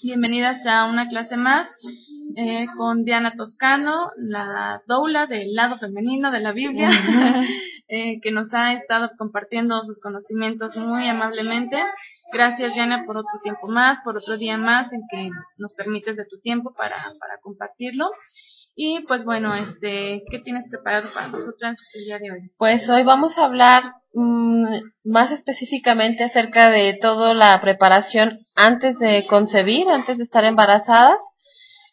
Bienvenidas a una clase más eh, con Diana Toscano, la doula del lado femenino de la Biblia, eh, que nos ha estado compartiendo sus conocimientos muy amablemente. Gracias Diana por otro tiempo más, por otro día más en que nos permites de tu tiempo para, para compartirlo. Y pues bueno, este, ¿qué tienes preparado para nosotras el día de hoy? Pues hoy vamos a hablar mmm, más específicamente acerca de toda la preparación antes de concebir, antes de estar embarazadas.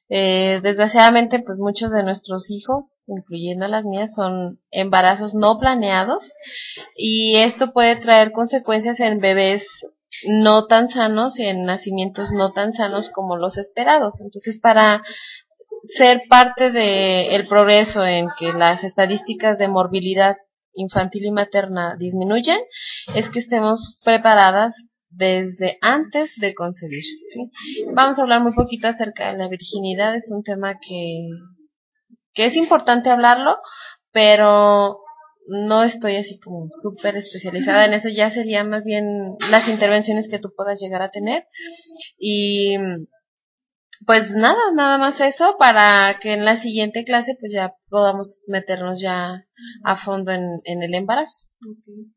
Eh, desgraciadamente, pues muchos de nuestros hijos, incluyendo las mías, son embarazos no planeados y esto puede traer consecuencias en bebés no tan sanos y en nacimientos no tan sanos como los esperados. Entonces, para ser parte del el progreso en que las estadísticas de morbilidad infantil y materna disminuyen, es que estemos preparadas desde antes de concebir. ¿sí? Vamos a hablar muy poquito acerca de la virginidad, es un tema que, que es importante hablarlo, pero no estoy así como súper especializada en eso, ya sería más bien las intervenciones que tú puedas llegar a tener. Y pues nada, nada más eso para que en la siguiente clase pues ya podamos meternos ya a fondo en, en el embarazo. Okay.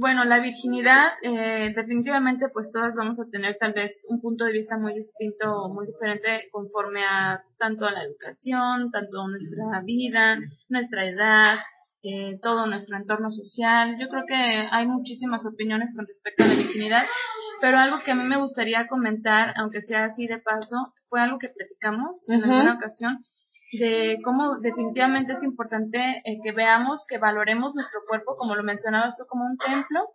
Bueno, la virginidad, eh, definitivamente pues todas vamos a tener tal vez un punto de vista muy distinto o muy diferente conforme a tanto a la educación, tanto a nuestra vida, nuestra edad, eh, todo nuestro entorno social. Yo creo que hay muchísimas opiniones con respecto a la virginidad, pero algo que a mí me gustaría comentar, aunque sea así de paso, fue algo que platicamos en alguna ocasión, de cómo definitivamente es importante eh, que veamos, que valoremos nuestro cuerpo, como lo mencionabas tú, como un templo,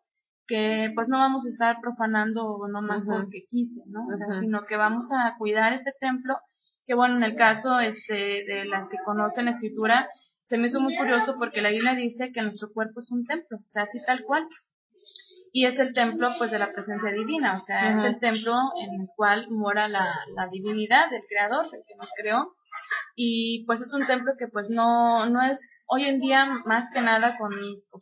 que pues no vamos a estar profanando nomás porque quise, ¿no? O sea, sino que vamos a cuidar este templo, que bueno, en el caso este de las que conocen la escritura, se me hizo muy curioso porque la Biblia dice que nuestro cuerpo es un templo, o sea, así tal cual. Y es el templo pues de la presencia divina, o sea, es el templo en el cual mora la, la divinidad del creador, el que nos creó y pues es un templo que pues no no es hoy en día más que nada con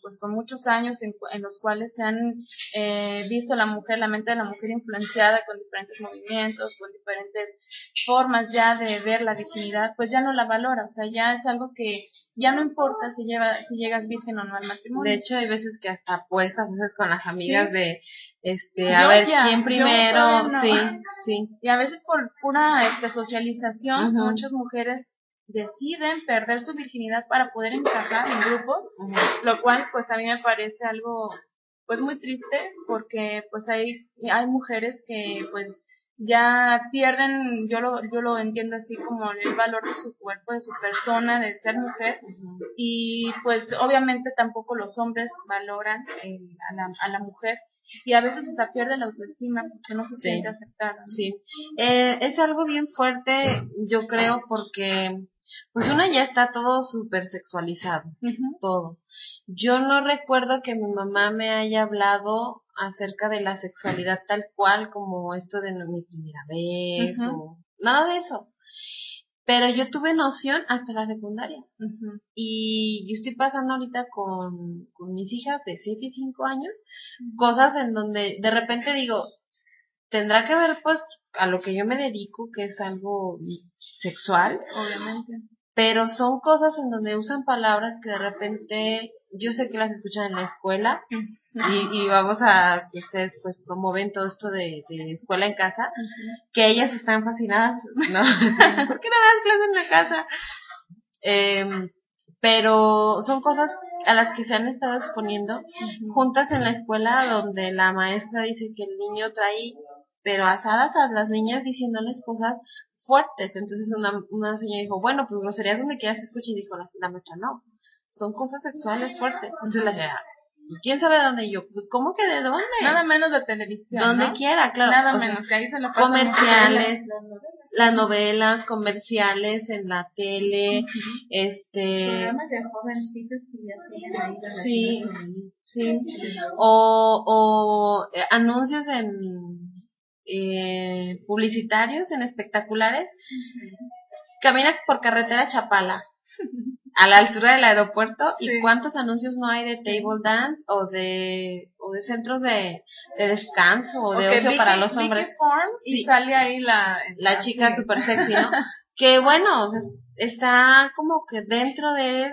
pues con muchos años en, en los cuales se han eh, visto la mujer la mente de la mujer influenciada con diferentes movimientos con diferentes formas ya de ver la virginidad pues ya no la valora o sea ya es algo que ya no importa si lleva si llegas virgen o no al matrimonio de hecho hay veces que hasta apuestas veces con las amigas ¿Sí? de este a yo ver ya, quién primero no. sí sí y a veces por pura este, socialización uh -huh. muchas mujeres deciden perder su virginidad para poder encajar en grupos, lo cual pues a mí me parece algo pues muy triste porque pues hay hay mujeres que pues ya pierden, yo lo, yo lo entiendo así como el valor de su cuerpo, de su persona, de ser mujer, uh -huh. y pues obviamente tampoco los hombres valoran eh, a, la, a la mujer y a veces hasta pierde la autoestima porque no se sí, siente aceptada. Sí, eh, es algo bien fuerte, yo creo, porque pues una ya está todo súper sexualizado, uh -huh. todo. Yo no recuerdo que mi mamá me haya hablado acerca de la sexualidad tal cual como esto de mi primera vez uh -huh. o nada de eso. Pero yo tuve noción hasta la secundaria. Uh -huh. Y yo estoy pasando ahorita con, con mis hijas de 7 y 5 años, cosas en donde de repente digo, tendrá que ver pues a lo que yo me dedico, que es algo sexual. Obviamente. Pero son cosas en donde usan palabras que de repente yo sé que las escuchan en la escuela y, y, vamos a que ustedes pues promueven todo esto de, de escuela en casa, uh -huh. que ellas están fascinadas, ¿no? ¿Por qué no das clases en la casa? Eh, pero son cosas a las que se han estado exponiendo uh -huh. juntas en la escuela donde la maestra dice que el niño trae pero asadas a las niñas diciéndoles cosas fuertes. Entonces una, una señora dijo, bueno, pues groserías donde quiera se escucha y dijo la, la maestra, no, son cosas sexuales fuertes. Entonces la señora, pues quién sabe de dónde y yo, pues cómo que de dónde? Nada menos de televisión. Donde ¿no? quiera, claro. Nada menos, sea, que ahí se lo Comerciales, las novelas, comerciales en la tele, uh -huh. este... Programas de jovencitos que ya tienen ahí Sí, sí. O, o eh, anuncios en eh, publicitarios, en espectaculares. Uh -huh. Camina por carretera Chapala. a la altura del aeropuerto y cuántos anuncios no hay de table dance o de o de centros de, de descanso o de ocio Vicky- para los hombres y Sí. sale ahí la... la chica así. super sexy no que bueno o sea, está como que dentro de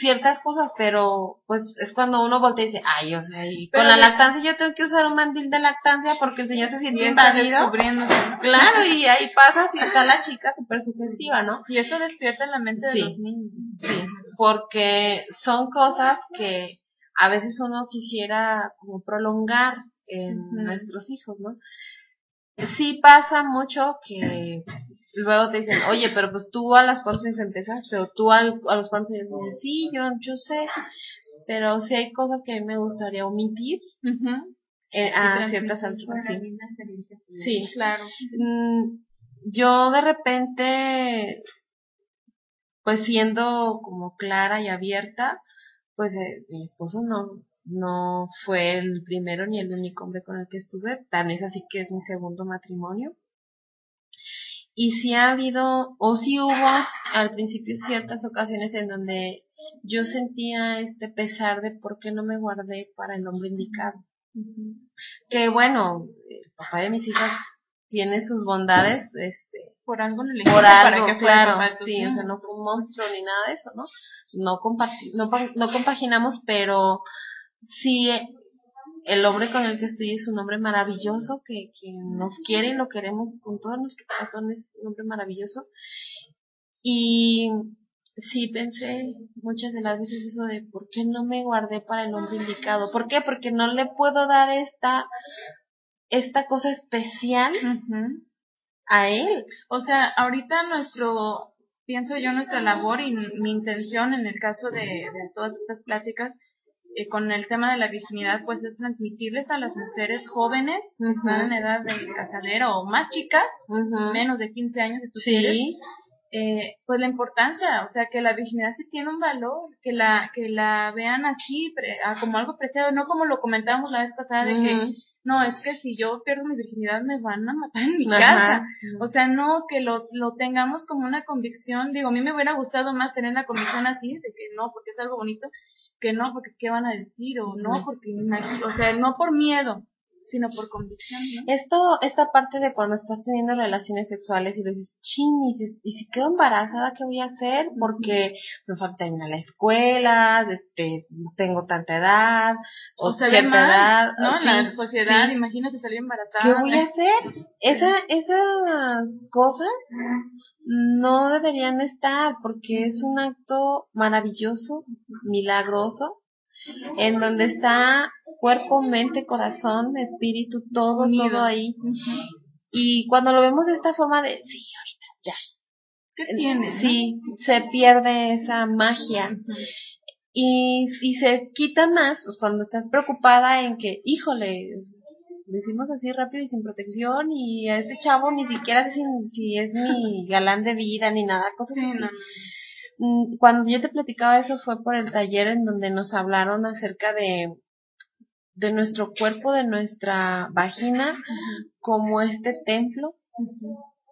ciertas cosas pero pues es cuando uno voltea y dice ay o sea y con la lactancia yo tengo que usar un mandil de lactancia porque el señor se siente invadido claro y ahí pasa y está la chica súper sugestiva no Y eso despierta la mente de los niños. Sí, porque son cosas que a veces uno quisiera como prolongar en nuestros hijos, ¿no? Sí pasa mucho que luego te dicen, oye, pero pues tú a las cuantos años empezaste, o tú al- a los cuantos años dices, sí, yo, yo sé, pero sí hay cosas que a mí me gustaría omitir eh, a ciertas alturas, sí. Sí, Claro. Mm, yo de repente, pues siendo como clara y abierta, pues eh, mi esposo no, no fue el primero ni el único hombre con el que estuve, tan es así que es mi segundo matrimonio. Y sí ha habido, o sí hubo al principio ciertas ocasiones en donde yo sentía este pesar de por qué no me guardé para el hombre indicado. Que bueno, el papá de mis hijas tiene sus bondades, este, Por algo no le por dijiste para algo, que claro, papá sí, o sea, no fue un monstruo ni nada de eso, ¿no? No, no, no compaginamos, pero sí, el hombre con el que estoy es un hombre maravilloso, que, que nos quiere y lo queremos con todo nuestro corazón, es un hombre maravilloso. Y sí pensé muchas de las veces eso de por qué no me guardé para el hombre indicado. ¿Por qué? Porque no le puedo dar esta, esta cosa especial a él. O sea, ahorita nuestro, pienso yo, nuestra labor y mi intención en el caso de, de todas estas pláticas eh, con el tema de la virginidad, pues es transmitirles a las mujeres jóvenes que están en edad de casadero o más chicas, menos de 15 años, si tú quieres, Sí, eh, pues la importancia, o sea, que la virginidad sí tiene un valor, que la que la vean así, pre- ah, como algo preciado, no como lo comentábamos la vez pasada de que no, es que si yo pierdo mi virginidad me van a matar en mi Ajá. casa. O sea, no que lo, lo tengamos como una convicción. Digo, a mí me hubiera gustado más tener la convicción así, de que no, porque es algo bonito, que no, porque qué van a decir, o no, porque me imagino, o sea, no por miedo, sino por convicción, ¿no? Esto, esta parte de cuando estás teniendo relaciones sexuales y lo dices, chin, y si, y si quedo embarazada, ¿qué voy a hacer? Porque me falta terminar la escuela, este, tengo tanta edad, o, cierta mal, edad. ¿no? Sí, la sociedad, sí. imagínate salir embarazada. ¿Qué voy a hacer? Esa, esas cosas no deberían estar porque es un acto maravilloso, milagroso, en donde está cuerpo, mente, corazón, espíritu, todo, Unido. todo ahí. Y cuando lo vemos de esta forma de, sí, ahorita, ya. ¿Qué tienes? no? Sí, se pierde esa magia. Y, y se quita más pues, cuando estás preocupada en que, híjole, lo hicimos así rápido y sin protección y a este chavo ni siquiera sé si, si es mi galán de vida ni nada, cosas Sí, así. no, Cuando yo te platicaba eso fue por el taller en donde nos hablaron acerca de, de nuestro cuerpo, de nuestra vagina, como este templo,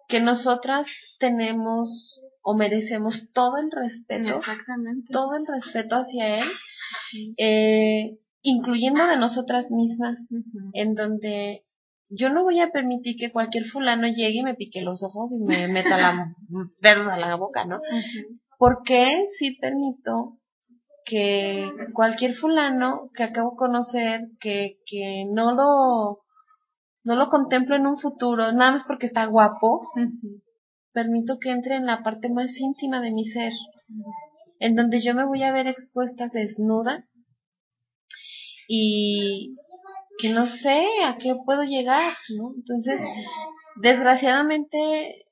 que nosotras tenemos o merecemos todo el respeto, Exactamente. todo el respeto hacia él, eh, incluyendo de nosotras mismas, en donde yo no voy a permitir que cualquier fulano llegue y me pique los ojos y me meta la dedos a la boca, ¿no? Porque sí permito que cualquier fulano que acabo de conocer, que, que no lo, no lo contemplo en un futuro, nada más porque está guapo, permito que entre en la parte más íntima de mi ser, en donde yo me voy a ver expuesta desnuda y que no sé a qué puedo llegar, ¿no? Entonces, desgraciadamente,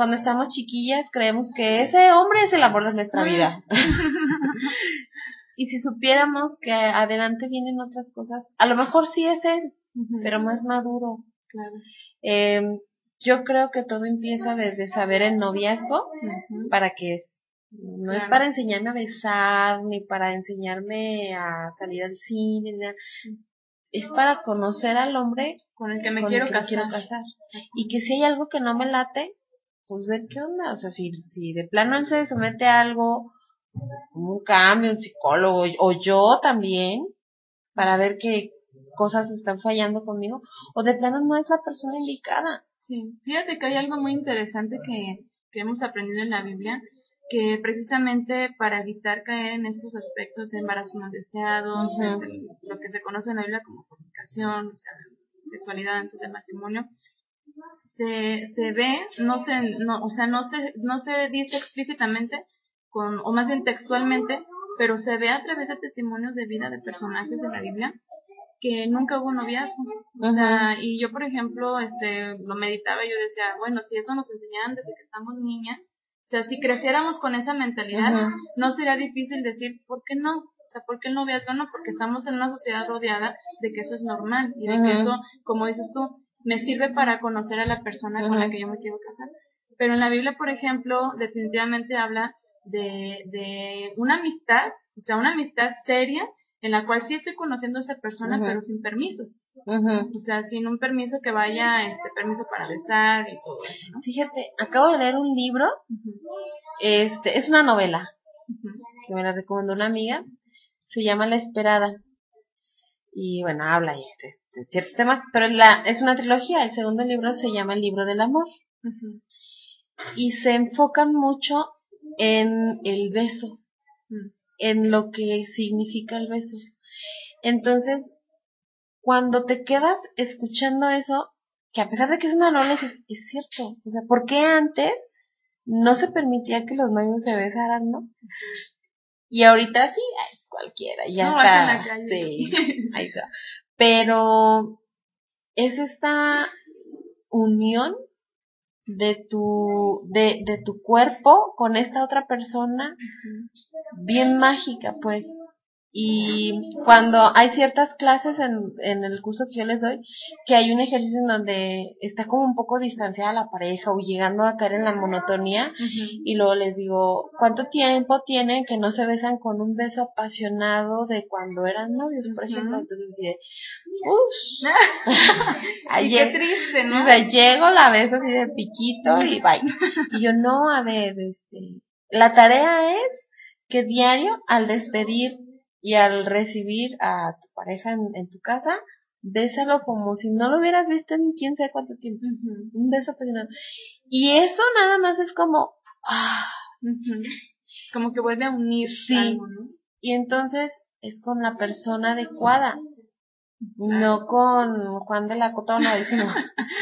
cuando estamos chiquillas creemos que ese hombre es el amor de nuestra vida. y si supiéramos que adelante vienen otras cosas, a lo mejor sí es él, pero más maduro. Claro. Eh, yo creo que todo empieza desde saber el noviazgo, para qué es. No es para enseñarme a besar, ni para enseñarme a salir al cine, nada. es para conocer al hombre Con el que me con quiero el que me casar. quiero casar. Y que si hay algo que no me late, pues ver qué onda. O sea, si, si de plano él se somete a algo un cambio, un psicólogo, o yo también, para ver qué cosas están fallando conmigo, o de plano no es la persona indicada. Sí, fíjate que hay algo muy interesante que, que hemos aprendido en la Biblia, que precisamente para evitar caer en estos aspectos de embarazo no deseado, este, lo que se conoce en la Biblia como fornicación, o sea, sexualidad antes del matrimonio, se, se ve, no se, no, o sea, no se, no se dice explícitamente, con, o más bien textualmente, pero se ve a través de testimonios de vida de personajes de la Biblia que nunca hubo noviazgo. O sea, y yo, por ejemplo, este, lo meditaba y yo decía, bueno, si eso nos enseñaban desde que estamos niñas, o sea, si creciéramos con esa mentalidad, no sería difícil decir, ¿por qué no? O sea, ¿por qué el noviazgo no? Porque estamos en una sociedad rodeada de que eso es normal y de que eso, como dices tú, me sirve para conocer a la persona con la que yo me quiero casar. Pero en la Biblia, por ejemplo, definitivamente habla de, de una amistad, o sea, una amistad seria en la cual sí estoy conociendo a esa persona, pero sin permisos. O sea, sin un permiso que vaya, este, permiso para besar y todo eso, ¿no? Fíjate, acabo de leer un libro, este, es una novela que me la recomendó una amiga, se llama La Esperada. Y bueno, habla ahí de, de ciertos temas, pero la, es una trilogía, el segundo libro se llama El libro del amor. Y se enfocan mucho en el beso, ujú. en lo que significa el beso. Entonces, cuando te quedas escuchando eso, que a pesar de que es una novela, es, es cierto. O sea, ¿por qué antes no se permitía que los novios se besaran, no? Y ahorita sí, es cualquiera, ya No, está. Sí, ahí está. Pero es esta unión de tu, de, de tu cuerpo con esta otra persona bien mágica, pues. Y cuando hay ciertas clases en, en el curso que yo les doy, que hay un ejercicio en donde está como un poco distanciada la pareja o llegando a caer en la monotonía, y luego les digo, ¿cuánto tiempo tienen que no se besan con un beso apasionado de cuando eran novios, por ejemplo? Entonces, así de, uff, y qué triste, ¿no? o sea, llego, la beso así de piquito y bye. Y yo, no, a ver, este, la tarea es que diario al despedir y al recibir a tu pareja en, en tu casa, bésalo como si no lo hubieras visto en quién sabe cuánto tiempo. Un beso apasionado. Y eso nada más es como, ah. Como que vuelve a unir Sí. algo, ¿no? y entonces es con la persona adecuada, no con Juan de la Cotona, decimos.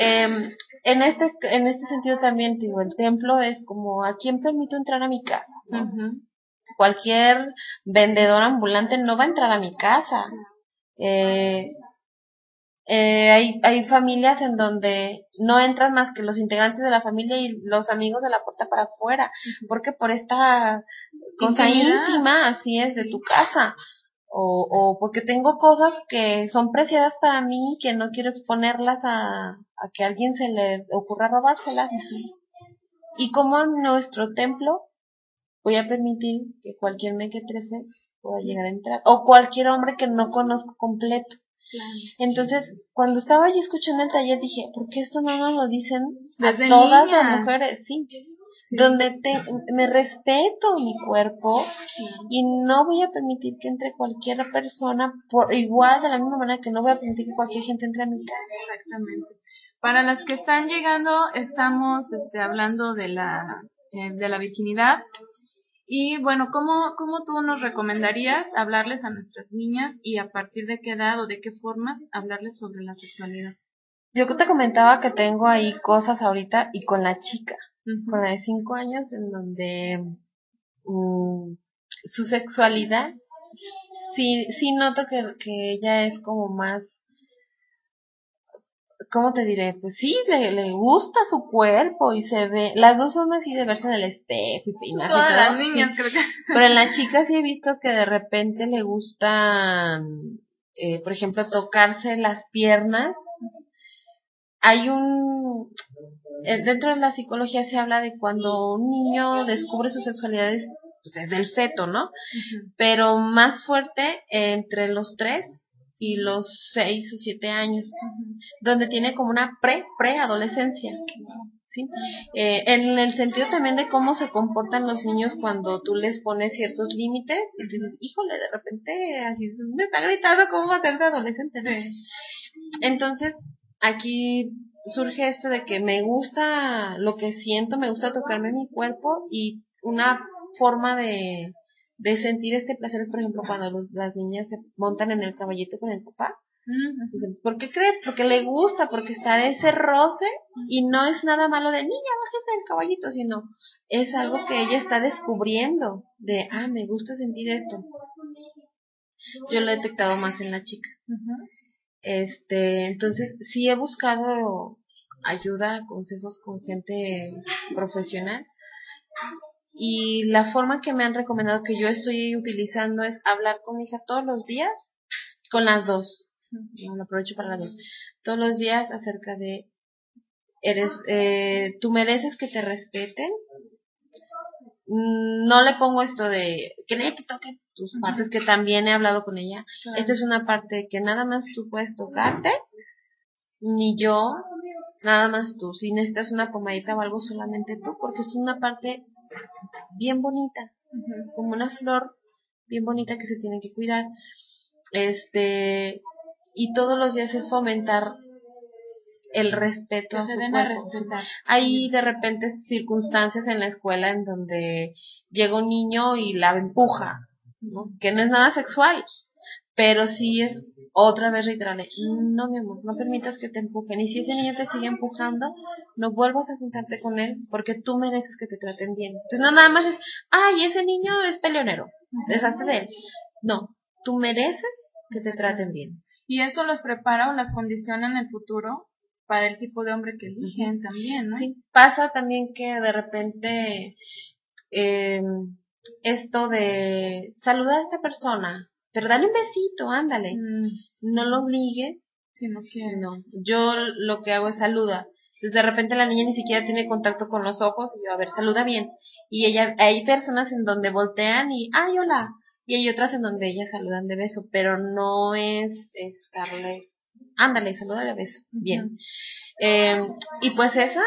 Em, en este en este sentido también te digo el templo es como a quién permito entrar a mi casa ¿no? Cualquier vendedor ambulante no va a entrar a mi casa. Eh, eh, hay hay familias en donde no entran más que los integrantes de la familia y los amigos de la puerta para afuera porque por esta cosa íntima así es de tu casa. O, o porque tengo cosas que son preciadas para mí que no quiero exponerlas a, a que a alguien se le ocurra robárselas. Y como en nuestro templo voy a permitir que cualquier mequetrefe pueda llegar a entrar, o cualquier hombre que no conozco completo. Claro. Entonces, cuando estaba yo escuchando el taller dije, ¿por qué esto no nos lo dicen Desde a todas las mujeres? Sí. Sí. Donde te, me respeto mi cuerpo, y no voy a permitir que entre cualquier persona por igual de la misma manera que no voy a permitir que cualquier gente entre a mi casa. Exactamente. Para las que están llegando, estamos este, hablando de la, eh, de la virginidad. Y bueno, ¿cómo, ¿cómo tú nos recomendarías hablarles a nuestras niñas y a partir de qué edad o de qué formas hablarles sobre la sexualidad? Yo te comentaba que tengo ahí cosas ahorita y con la chica, con la de cinco años, en donde mm, su sexualidad, sí, sí noto que, que ella es como más ¿cómo te diré? Pues sí, le, le gusta su cuerpo y se ve, las dos son así de verse en el espejo y peinarse Todas y las niñas sí. creo que. Pero en la chica sí he visto que de repente le gustan, eh, por ejemplo, tocarse las piernas. Hay un, eh, dentro de la psicología se habla de cuando un niño descubre su sexualidad es, pues es del feto, ¿no? Pero más fuerte eh, entre los tres y los seis o siete años, donde tiene como una pre, preadolescencia. ¿sí? Eh, en el sentido también de cómo se comportan los niños cuando tú les pones ciertos límites y dices, híjole, de repente así me está gritando, ¿cómo va a ser de adolescente? Entonces, aquí surge esto de que me gusta lo que siento, me gusta tocarme mi cuerpo y una forma de, de sentir este placer es, por ejemplo, cuando los, las niñas se montan en el caballito con el papá. Dicen, ¿por qué crees? Porque le gusta, porque está ese roce y no es nada malo de niña, bájese del caballito, sino es algo que ella está descubriendo de, ah, me gusta sentir esto. Yo lo he detectado más en la chica. Este, entonces sí he buscado ayuda, consejos con gente profesional y la forma que me han recomendado que yo estoy utilizando es hablar con mi hija todos los días, con las dos, no lo aprovecho para las dos, todos los días acerca de eres, eh, tú mereces que te respeten, Mm, no le pongo esto de que nadie te toque tus partes, que también he hablado con ella. Esta es una parte que nada más tú puedes tocarte, ni yo, nada más tú. Si necesitas una pomadita o algo, solamente tú, porque es una parte bien bonita, como una flor bien bonita que se tiene que cuidar. Este, y todos los días es fomentar el respeto a su cuerpo. Hay de repente circunstancias en la escuela en donde llega un niño y la empuja, que no es nada sexual, pero sí es otra vez reiterarle, no mi amor, no permitas que te empujen, y si ese niño te sigue empujando, no vuelvas a juntarte con él, porque tú mereces que te traten bien. Entonces no nada más es, ay, ese niño es peleonero, deshazte de él. No, tú mereces que te traten bien. Y eso los prepara o las condiciona en el futuro para el tipo de hombre que eligen también, ¿no? Sí, pasa también que de repente eh, esto de saludar a esta persona, pero dale un besito, ándale, mm. no lo obligues. Si no quiere. No, yo lo que hago es saluda. Entonces de repente la niña ni siquiera tiene contacto con los ojos y yo, a ver, saluda bien. Y ella, hay personas en donde voltean y, ay, hola. Y hay otras en donde ellas saludan de beso, pero no es estarles ándale, saluda de beso, bien. Eh, y pues esa,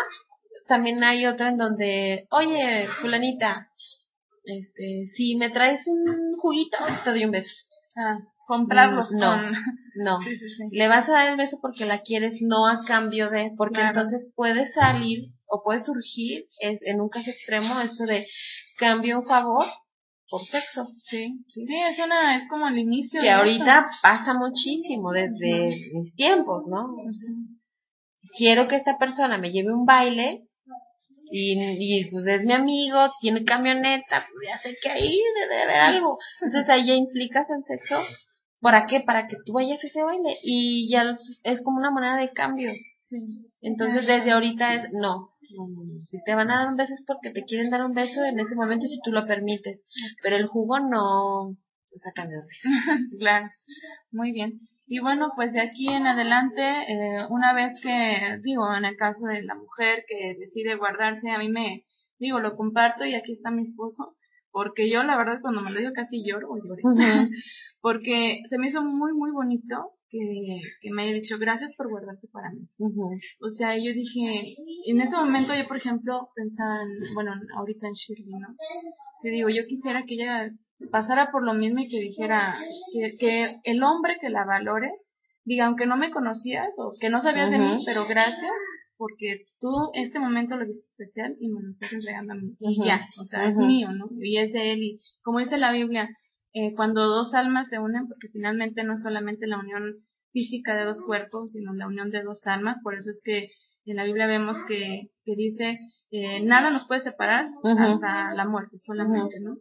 también hay otra en donde, oye, fulanita, este, si me traes un juguito, te doy un beso. Ah, comprarlos no, No, le vas a dar el beso porque la quieres, no a cambio de, porque entonces puede salir o puede surgir, es, en un caso extremo, esto de cambio un favor por sexo. Sí, sí, es una, es como el inicio. Que ahorita pasa muchísimo desde mis tiempos, ¿no? Quiero que esta persona me lleve un baile y, y pues es mi amigo, tiene camioneta, pues ya sé que ahí debe haber algo. Entonces ahí ya implicas el sexo. ¿Para qué? Para que tú vayas a ese baile. Y ya es como una moneda de cambio. Entonces desde ahorita es, no, si te van a dar un beso es porque te quieren dar un beso en ese momento si tú lo permites. Pero el jugo no saca de beso. claro. Muy bien. Y bueno, pues de aquí en adelante, eh, una vez que, digo, en el caso de la mujer que decide guardarse, a mí me, digo, lo comparto y aquí está mi esposo, porque yo la verdad cuando me lo digo casi lloro o lloré, porque se me hizo muy, muy bonito que, que me haya dicho gracias por guardarte para mí. O sea, yo dije, en ese momento yo, por ejemplo, pensaba, en, bueno, ahorita en Shirley, ¿no? Que digo, yo quisiera que ella pasara por lo mismo y que dijera que, que el hombre que la valore, diga, aunque no me conocías o que no sabías de mí, pero gracias porque tú este momento lo viste especial y me lo estás entregando a mí. Y ya, o sea, es mío, ¿no? Y es de él. Y como dice la Biblia, eh, cuando dos almas se unen, porque finalmente no es solamente la unión física de dos cuerpos, sino la unión de dos almas, por eso es que en la Biblia vemos que, que dice, eh, nada nos puede separar hasta la muerte solamente, ¿no?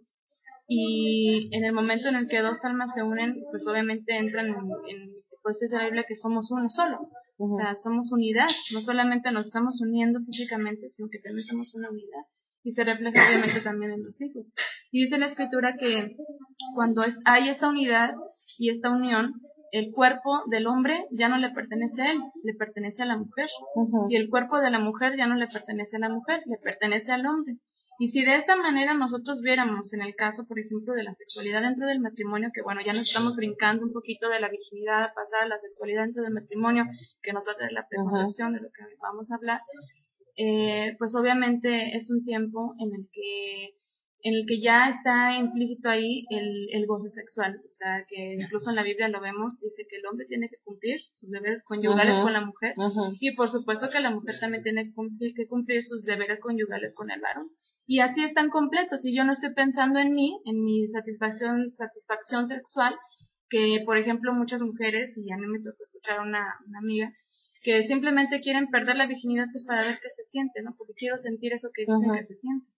Y en el momento en el que dos almas se unen, pues obviamente entran en, en pues es la Biblia que somos uno solo. O sea, somos unidad. No solamente nos estamos uniendo físicamente, sino que también somos una unidad y se refleja obviamente también en los hijos. Y dice la escritura que cuando es, hay esta unidad y esta unión, el cuerpo del hombre ya no le pertenece a él, le pertenece a la mujer. Y el cuerpo de la mujer ya no le pertenece a la mujer, le pertenece al hombre. Y si de esta manera nosotros viéramos en el caso, por ejemplo, de la sexualidad dentro del matrimonio, que bueno, ya nos estamos brincando un poquito de la virginidad a pasar a la sexualidad dentro del matrimonio, que nos va a traer la preconcepción de lo que vamos a hablar, eh, pues obviamente es un tiempo en el que en el que ya está implícito ahí el, el goce sexual, o sea, que incluso en la Biblia lo vemos, dice que el hombre tiene que cumplir sus deberes conyugales con la mujer y por supuesto que la mujer también tiene que cumplir, que cumplir sus deberes conyugales con el varón. Y así están completos. Si yo no estoy pensando en mí, en mi satisfacción, satisfacción sexual, que por ejemplo muchas mujeres, y a mí me tocó escuchar a una, una amiga, que simplemente quieren perder la virginidad pues para ver qué se siente, ¿no? Porque quiero sentir eso que dicen que se siente.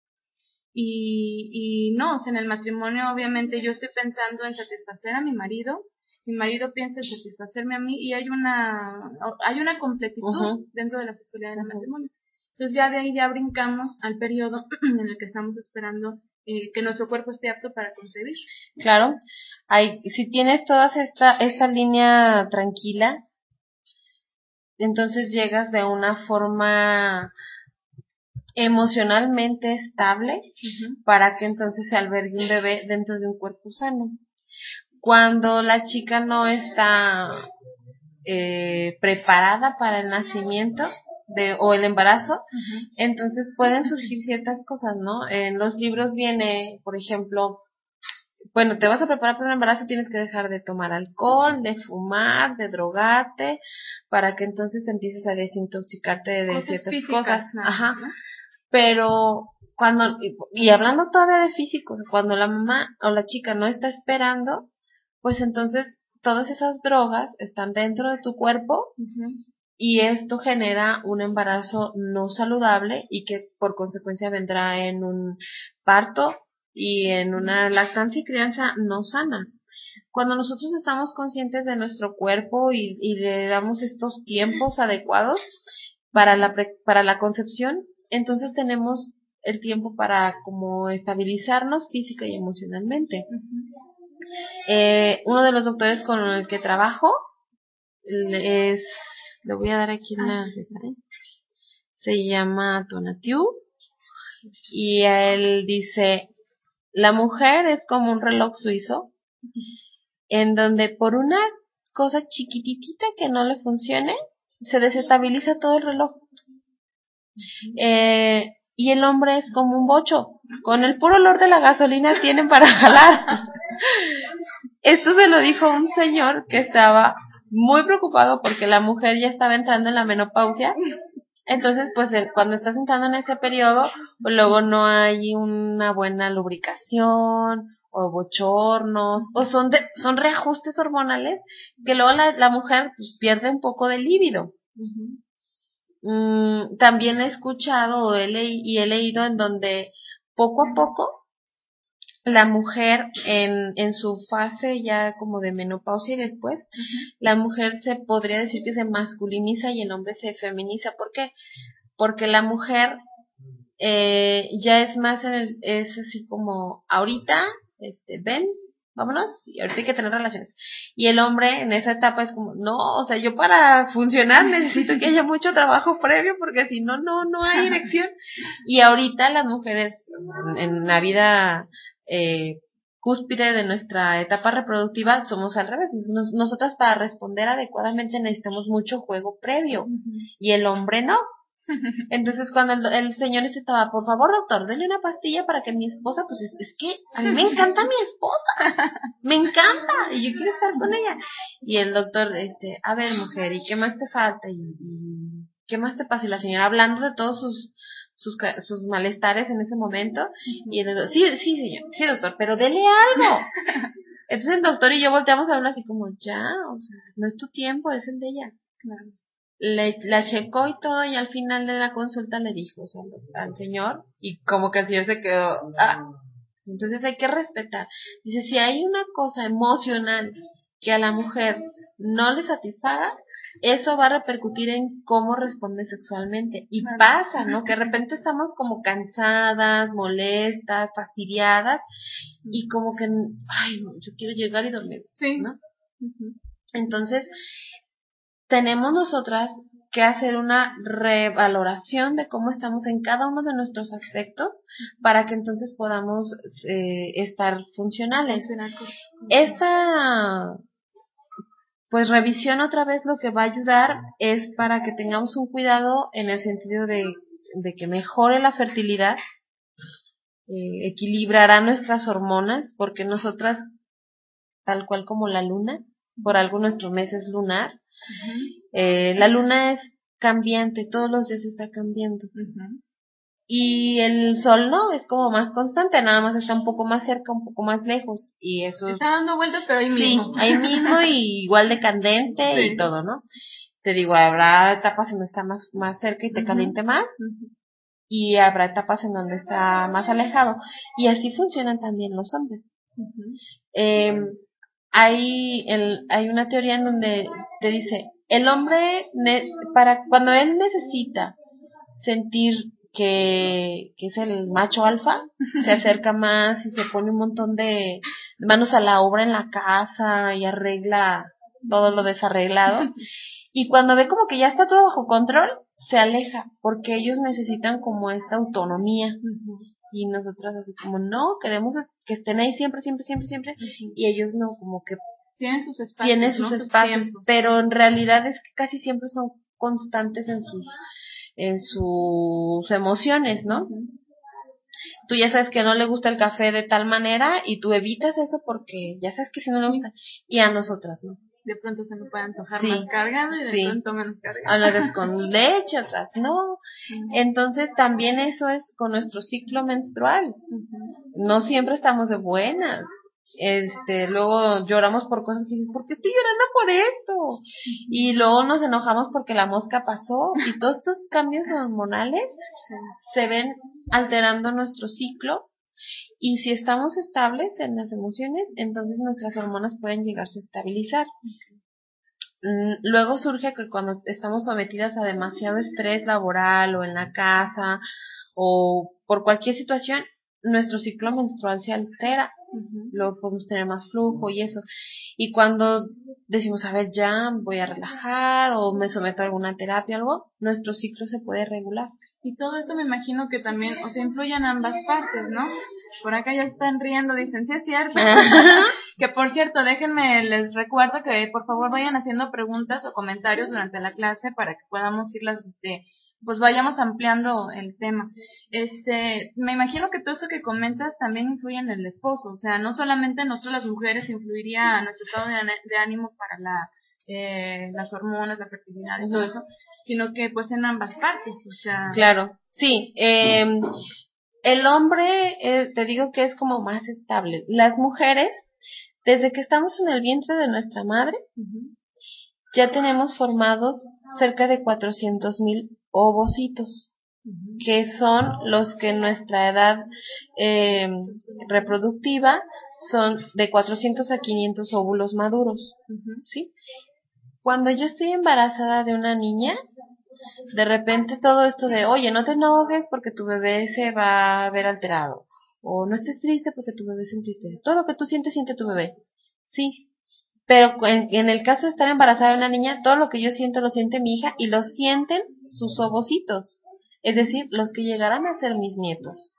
Y, y no, o sea, en el matrimonio obviamente yo estoy pensando en satisfacer a mi marido, mi marido piensa en satisfacerme a mí y hay una, hay una completitud dentro de la sexualidad en el matrimonio. Entonces ya de ahí ya brincamos al periodo en el que estamos esperando eh, que nuestro cuerpo esté apto para concebir. Claro, hay, si tienes toda esta, esta línea tranquila, entonces llegas de una forma emocionalmente estable para que entonces se albergue un bebé dentro de un cuerpo sano. Cuando la chica no está eh, preparada para el nacimiento de, o el embarazo, entonces pueden surgir ciertas cosas, ¿no? En los libros viene, por ejemplo, bueno, te vas a preparar para un embarazo, tienes que dejar de tomar alcohol, de fumar, de drogarte, para que entonces te empieces a desintoxicarte de Cosas ciertas físicas, cosas. nada Ajá. Pero cuando, y hablando todavía de físicos, cuando la mamá o la chica no está esperando, pues entonces todas esas drogas están dentro de tu cuerpo. Y esto genera un embarazo no saludable y que por consecuencia vendrá en un parto y en una lactancia y crianza no sanas. Cuando nosotros estamos conscientes de nuestro cuerpo y, y le damos estos tiempos adecuados para la, pre- para la concepción, entonces tenemos el tiempo para como estabilizarnos física y emocionalmente. Eh, uno de los doctores con el que trabajo es, le voy a dar aquí una, ¿eh? se llama Tonatiu y él dice, la mujer es como un reloj suizo en donde por una cosa chiquititita que no le funcione, se desestabiliza todo el reloj. Eh, y el hombre es como un bocho. Con el puro olor de la gasolina tienen para jalar. Esto se lo dijo un señor que estaba muy preocupado porque la mujer ya estaba entrando en la menopausia. Entonces, pues cuando estás entrando en ese periodo, pues, luego no hay una buena lubricación o bochornos o son de, son reajustes hormonales que luego la, la mujer pues, pierde un poco de líbido. Mm, también he escuchado o he y he leído en donde poco a poco la mujer en, en su fase ya como de menopausia y después, la mujer se podría decir que se masculiniza y el hombre se feminiza. ¿Por qué? Porque la mujer eh, ya es más en el, es así como ahorita, este, ven, vámonos, y ahorita hay que tener relaciones. Y el hombre en esa etapa es como, no, o sea, yo para funcionar necesito que haya mucho trabajo previo porque si no, no, no hay erección. Y ahorita las mujeres en, en la vida eh, cúspide de nuestra etapa reproductiva somos al revés. Nos- nosotras para responder adecuadamente necesitamos mucho juego previo y el hombre no. Entonces cuando el, el señor este estaba, por favor doctor, denle una pastilla para que mi esposa, pues es, es que a mí me encanta mi esposa, me encanta y yo quiero estar con ella. Y el doctor, este, a ver mujer, ¿y qué más te falta? ¿Y, y qué más te pasa? Y la señora hablando de todos sus sus, sus malestares en ese momento y el doctor, sí, sí señor, sí doctor, pero dele algo. Entonces el doctor y yo volteamos a hablar así como, ya, o sea, no es tu tiempo, es el de ella le, la checó y todo y al final de la consulta le dijo o sea, al, al señor y como que el señor se quedó ah entonces hay que respetar. Dice si hay una cosa emocional que a la mujer no le satisfaga eso va a repercutir en cómo responde sexualmente. Y pasa no que de repente estamos como cansadas molestas fastidiadas y como que ay no, yo quiero llegar y dormir Sí. ¿no? Entonces, tenemos nosotras que hacer una revaloración de cómo estamos en cada uno de nuestros aspectos para que entonces podamos eh, estar funcionales. Esta pues revisión otra vez lo que va a ayudar es para que tengamos un cuidado en el sentido de de que mejore la fertilidad, eh, equilibrará nuestras hormonas, porque nosotras, tal cual como la luna, por algo nuestro mes es lunar, eh, la luna es cambiante, todos los días está cambiando. Y el sol no, es como más constante, nada más está un poco más cerca, un poco más lejos. Y eso. Está dando vueltas, pero ahí Sí, mismo. ahí mismo y igual de candente y todo, ¿no? Te digo, habrá etapas en donde está más, más cerca y te caliente más, y habrá etapas en donde está más alejado. Y así funcionan también los hombres. Eh, hay, el, hay una teoría en donde te dice, el hombre, ne- para cuando él necesita sentir que, que es el macho alfa, se acerca más y se pone un montón de manos a la obra en la casa y arregla todo lo desarreglado. Y cuando ve como que ya está todo bajo control, se aleja, porque ellos necesitan como esta autonomía. Y nosotras así como, no, queremos que estén ahí siempre, siempre, siempre, siempre. Y ellos no, como que Tienen sus espacios. tienen sus ¿no? espacios, pero en realidad es que casi siempre son constantes en sus en sus emociones, ¿no? Tú ya sabes que no le gusta el café de tal manera y tú evitas eso porque ya sabes que si no le gusta y a nosotras no. De pronto se me puede antojar Sí. más cargado y de Sí. pronto menos cargado. A veces con leche, otras no. Entonces también eso es con nuestro ciclo menstrual. No siempre estamos de buenas. Este, luego lloramos por cosas que dices, ¿por qué estoy llorando por esto? Y luego nos enojamos porque la mosca pasó y todos estos cambios hormonales se ven alterando nuestro ciclo y si estamos estables en las emociones, entonces nuestras hormonas pueden llegarse a estabilizar. Mm, Luego surge que cuando estamos sometidas a demasiado estrés laboral o en la casa o por cualquier situación, nuestro ciclo menstrual se altera Ujú. luego podemos tener más flujo y eso. Y cuando decimos, a ver, ya voy a relajar o me someto a alguna terapia o algo, nuestro ciclo se puede regular. Y todo esto me imagino que también, o sea, influye en ambas partes, ¿no? Por acá ya están riendo, dicen, sí es cierto. que por cierto, déjenme, les recuerdo que por favor vayan haciendo preguntas o comentarios durante la clase para que podamos irlas, este, pues vayamos ampliando el tema. Este, me imagino que todo esto que comentas también influye en el esposo, o sea, no solamente nosotros las mujeres influiría a nuestro estado de, ánimo para la, eh, las hormonas, la fertilidad y todo eso, sino que pues en ambas partes, o sea, Claro, sí. eh, el hombre, eh, te digo que es como más estable. Las mujeres, desde que estamos en el vientre de nuestra madre, ya tenemos formados cerca de 400 mil ovocitos. que son los que en nuestra edad eh, reproductiva son de 400 a 500 óvulos maduros. ¿sí? Cuando yo estoy embarazada de una niña, de repente todo esto de, oye, no te enojes porque tu bebé se va a ver alterado, o no estés triste porque tu bebé se entristece, todo lo que tú sientes, siente tu bebé, sí. Pero en, el caso de estar embarazada de una niña, todo lo que yo siento lo siente mi hija y lo sienten sus ovocitos, es decir, los que llegarán a ser mis nietos.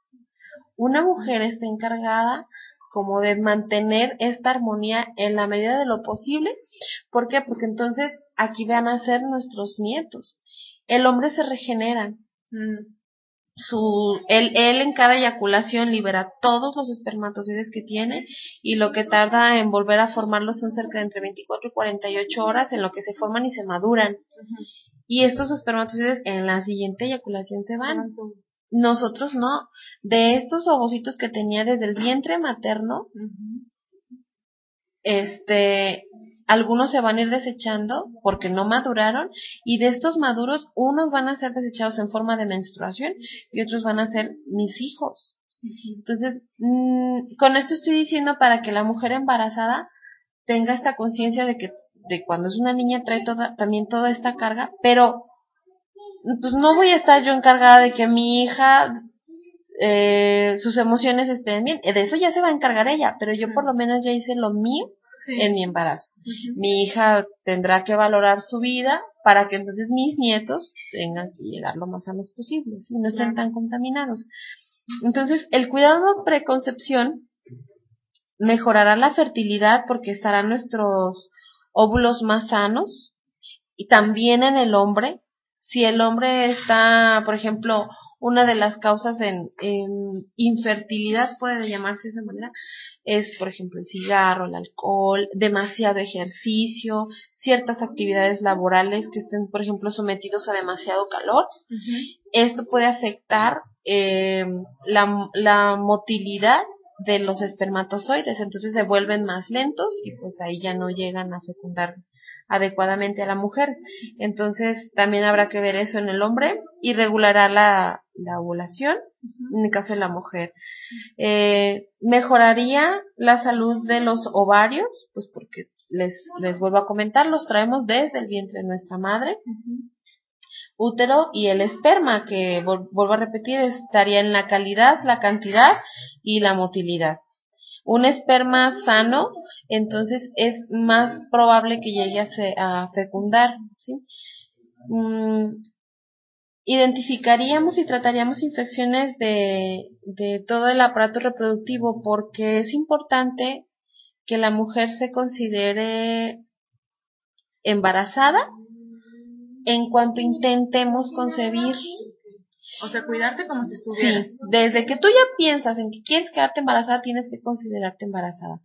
Una mujer está encargada como de mantener esta armonía en la medida de lo posible. ¿Por qué? Porque entonces aquí van a ser nuestros nietos. El hombre se regenera. Mm, Su, él, él en cada eyaculación libera todos los espermatozoides que tiene y lo que tarda en volver a formarlos son cerca de entre 24 y 48 horas en lo que se forman y se maduran. Y estos espermatozoides en la siguiente eyaculación se van. Nosotros no. De estos ovocitos que tenía desde el vientre materno, este, algunos se van a ir desechando porque no maduraron y de estos maduros unos van a ser desechados en forma de menstruación y otros van a ser mis hijos. Entonces, mm, con esto estoy diciendo para que la mujer embarazada tenga esta conciencia de que de cuando es una niña trae toda, también toda esta carga, pero pues no voy a estar yo encargada de que mi hija eh, sus emociones estén bien. De eso ya se va a encargar ella, pero yo por lo menos ya hice lo mío Sí. en mi embarazo. Mi hija tendrá que valorar su vida para que entonces mis nietos tengan que llegar lo más sanos posibles y no estén Claro. tan contaminados. Entonces, el cuidado preconcepción mejorará la fertilidad porque estarán nuestros óvulos más sanos y también en el hombre Si el hombre está, por ejemplo, una de las causas en, en infertilidad, puede llamarse de esa manera, es, por ejemplo, el cigarro, el alcohol, demasiado ejercicio, ciertas actividades laborales que estén, por ejemplo, sometidos a demasiado calor. Esto puede afectar eh, la, la motilidad de los espermatozoides, entonces se vuelven más lentos y pues ahí ya no llegan a fecundar adecuadamente a la mujer. Entonces también habrá que ver eso en el hombre y regulará la, la ovulación en el caso de la mujer. Eh, mejoraría la salud de los ovarios, pues porque les, les vuelvo a comentar, los traemos desde el vientre de nuestra madre. Útero y el esperma, que vuelvo a repetir, estaría en la calidad, la cantidad y la motilidad. Un esperma sano, entonces es más probable que llegue a, fecundar. ¿sí? Mm, identificaríamos y trataríamos infecciones de todo el aparato reproductivo porque es importante que la mujer se considere embarazada en cuanto intentemos concebir. O sea, cuidarte como si estuvieras. Sí, desde que tú ya piensas en que quieres quedarte embarazada, tienes que considerarte embarazada.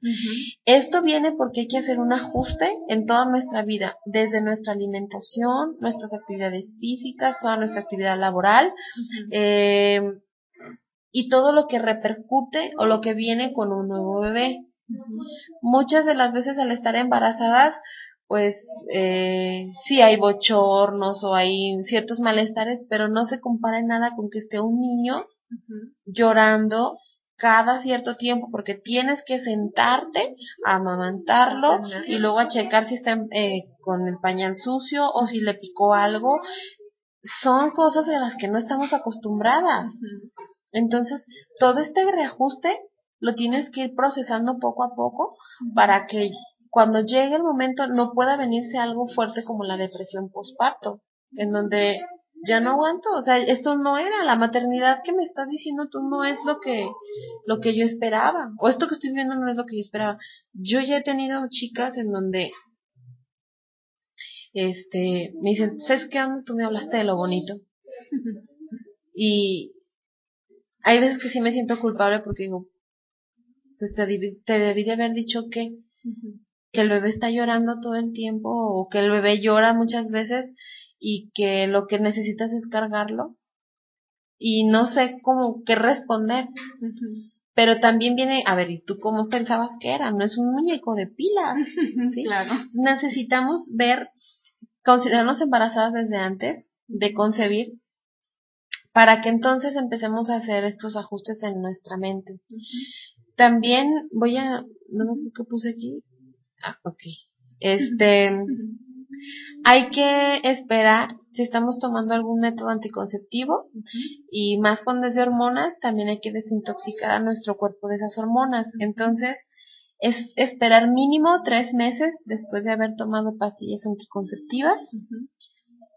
Esto viene porque hay que hacer un ajuste en toda nuestra vida, desde nuestra alimentación, nuestras actividades físicas, toda nuestra actividad laboral, eh, y todo lo que repercute o lo que viene con un nuevo bebé. Muchas de las veces al estar embarazadas pues eh, sí hay bochornos o hay ciertos malestares, pero no se compara en nada con que esté un niño llorando cada cierto tiempo porque tienes que sentarte a amamantarlo y luego a checar si está eh, con el pañal sucio o si le picó algo. Son cosas de las que no estamos acostumbradas. Entonces, todo este reajuste lo tienes que ir procesando poco a poco para que cuando llegue el momento no pueda venirse algo fuerte como la depresión postparto, en donde ya no aguanto, o sea, esto no era la maternidad que me estás diciendo tú no es lo que lo que yo esperaba, o esto que estoy viendo no es lo que yo esperaba. Yo ya he tenido chicas en donde este me dicen, "¿Sabes qué onda? Tú me hablaste de lo bonito." y hay veces que sí me siento culpable porque digo, pues te, te debí de haber dicho que que el bebé está llorando todo el tiempo o que el bebé llora muchas veces y que lo que necesitas es cargarlo y no sé cómo qué responder. Pero también viene, a ver, ¿y tú cómo pensabas que era? No es un muñeco de pilas, ¿sí? claro. Necesitamos ver, considerarnos embarazadas desde antes de concebir para que entonces empecemos a hacer estos ajustes en nuestra mente. También voy a, no me qué puse aquí, Ah, ok. Este, hay que esperar si estamos tomando algún método anticonceptivo y más cuando es de hormonas, también hay que desintoxicar a nuestro cuerpo de esas hormonas. Entonces, es esperar mínimo tres meses después de haber tomado pastillas anticonceptivas,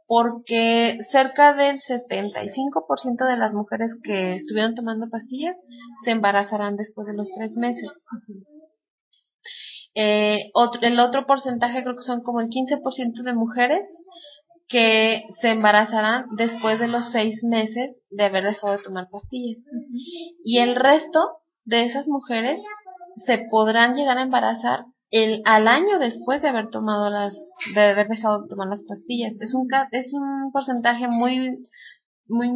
porque cerca del 75% de las mujeres que estuvieron tomando pastillas se embarazarán después de los tres meses. Eh, otro, el otro porcentaje creo que son como el 15% de mujeres que se embarazarán después de los seis meses de haber dejado de tomar pastillas. Y el resto de esas mujeres se podrán llegar a embarazar el, al año después de haber tomado las, de haber dejado de tomar las pastillas. Es un, es un porcentaje muy, muy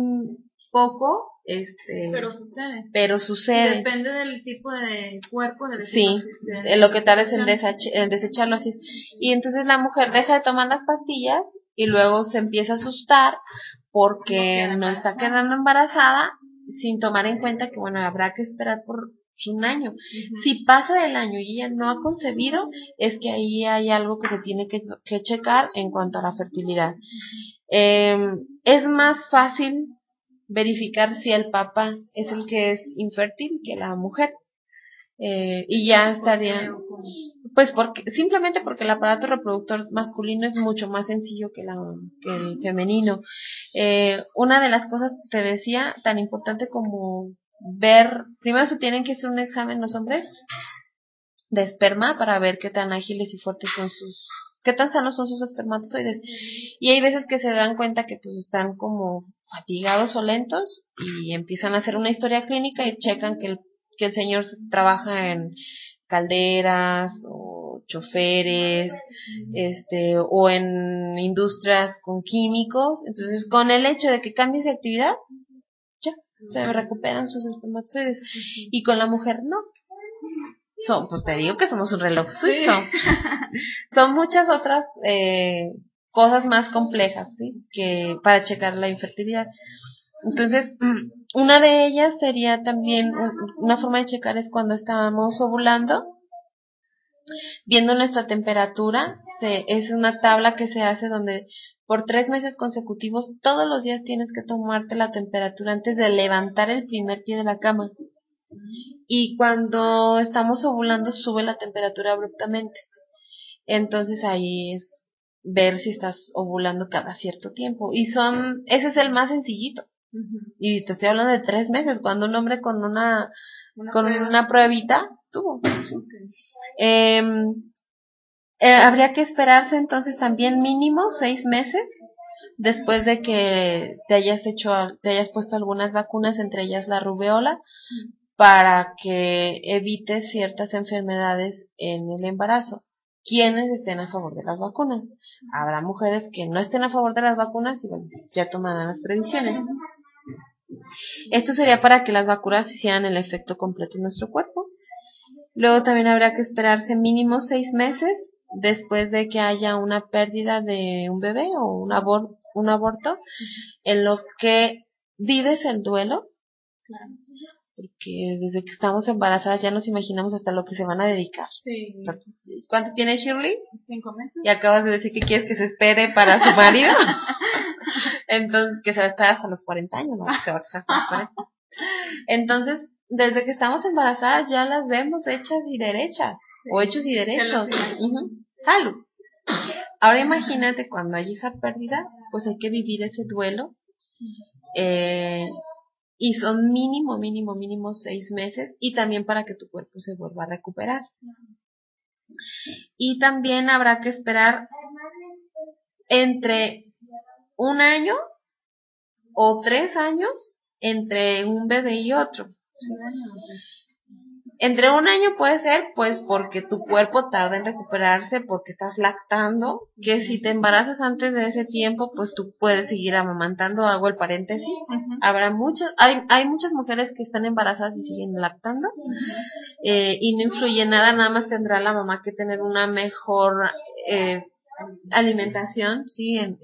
poco, este, pero sucede. Pero sucede. Depende del tipo de cuerpo, de Sí, de, lo que tal es el, el desecharlo así. Y entonces la mujer deja de tomar las pastillas y luego se empieza a asustar porque no, está quedando embarazada sin tomar en cuenta que bueno, habrá que esperar por un año. Si pasa del año y ella no ha concebido, es que ahí hay algo que se tiene que, que checar en cuanto a la fertilidad. Eh, es más fácil verificar si el papá es el que es infértil que la mujer. Eh, y ya estaría pues porque simplemente porque el aparato reproductor masculino es mucho más sencillo que, la, el femenino eh, una de las cosas que te decía tan importante como ver primero se tienen que hacer un examen los hombres de esperma para ver qué tan ágiles y fuertes son sus qué tan sanos son sus espermatozoides. Y hay veces que se dan cuenta que pues están como fatigados o lentos y empiezan a hacer una historia clínica y checan que el, que el señor trabaja en calderas o choferes, este, o en industrias con químicos. Entonces, con el hecho de que cambie de actividad, ya, se recuperan sus espermatozoides. Y con la mujer no. Son, pues te digo que somos un reloj suizo. Son muchas otras eh, cosas más complejas, ¿sí? Que para checar la infertilidad. Entonces, mm, una de ellas sería también, una forma de checar es cuando estamos ovulando, viendo nuestra temperatura, se, es una tabla que se hace donde por tres meses consecutivos todos los días tienes que tomarte la temperatura antes de levantar el primer pie de la cama. Y cuando estamos ovulando sube la temperatura abruptamente. Entonces ahí es ver si estás ovulando cada cierto tiempo. Y son, ese es el más sencillito. Y te estoy hablando de tres meses, cuando un hombre con una, con una pruebita tuvo. Em, eh, habría que esperarse entonces también mínimo seis meses después de que te hayas hecho, te hayas puesto algunas vacunas, entre ellas la rubeola, para que evites ciertas enfermedades en el embarazo. Quienes estén a favor de las vacunas. Habrá mujeres que no estén a favor de las vacunas y bueno, ya tomarán las previsiones. Esto sería para que las vacunas hicieran el efecto completo en nuestro cuerpo. Luego también habrá que esperarse mínimo seis meses después de que haya una pérdida de un bebé o un, un aborto, en lo que vives el duelo. Porque desde que estamos embarazadas ya nos imaginamos hasta lo que se van a dedicar. ¿Cuánto tiene Shirley? Cinco meses. Y acabas de decir que quieres que se espere para su marido. Entonces, que se va a estar hasta los 40 años, ¿no? Se va a casar hasta los 40. Entonces, desde que estamos embarazadas ya las vemos hechas y derechas, o hechos y derechos. Salud. Ahora imagínate cuando hay esa pérdida, pues hay que vivir ese duelo. Eh, y son mínimo, mínimo, mínimo seis meses y también para que tu cuerpo se vuelva a recuperar. Y también habrá que esperar entre un año o tres años entre un bebé y otro. Entre un año puede ser, pues, porque tu cuerpo tarda en recuperarse, porque estás lactando, que si te embarazas antes de ese tiempo, pues tú puedes seguir amamantando, hago el paréntesis. Habrá muchas, hay, hay muchas mujeres que están embarazadas y siguen lactando, eh, y no influye nada, nada más tendrá la mamá que tener una mejor, eh, alimentación, sí, en,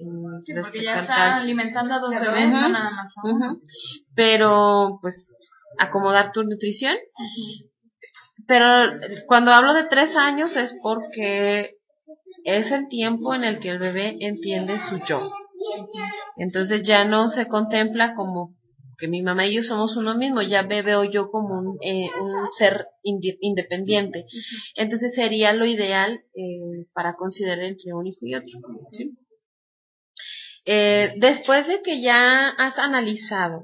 porque ya está alimentando a dos bebés, no nada más. Pero, pues, acomodar tu nutrición. Pero cuando hablo de tres años es porque es el tiempo en el que el bebé entiende su yo. Entonces ya no se contempla como que mi mamá y yo somos uno mismo, ya me veo yo como un, eh, un ser independiente. Entonces sería lo ideal eh, para considerar entre un hijo y otro. Eh, después de que ya has analizado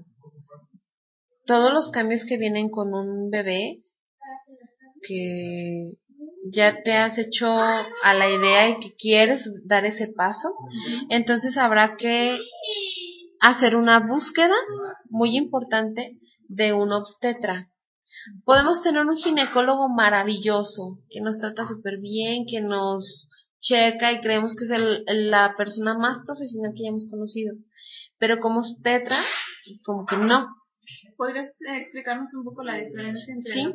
todos los cambios que vienen con un bebé, que ya te has hecho a la idea y que quieres dar ese paso, entonces habrá que hacer una búsqueda muy importante de un obstetra. Podemos tener un ginecólogo maravilloso, que nos trata súper bien, que nos checa y creemos que es la persona más profesional que hayamos conocido. Pero como obstetra, como que no. ¿Podrías eh, explicarnos un poco la diferencia entre sí?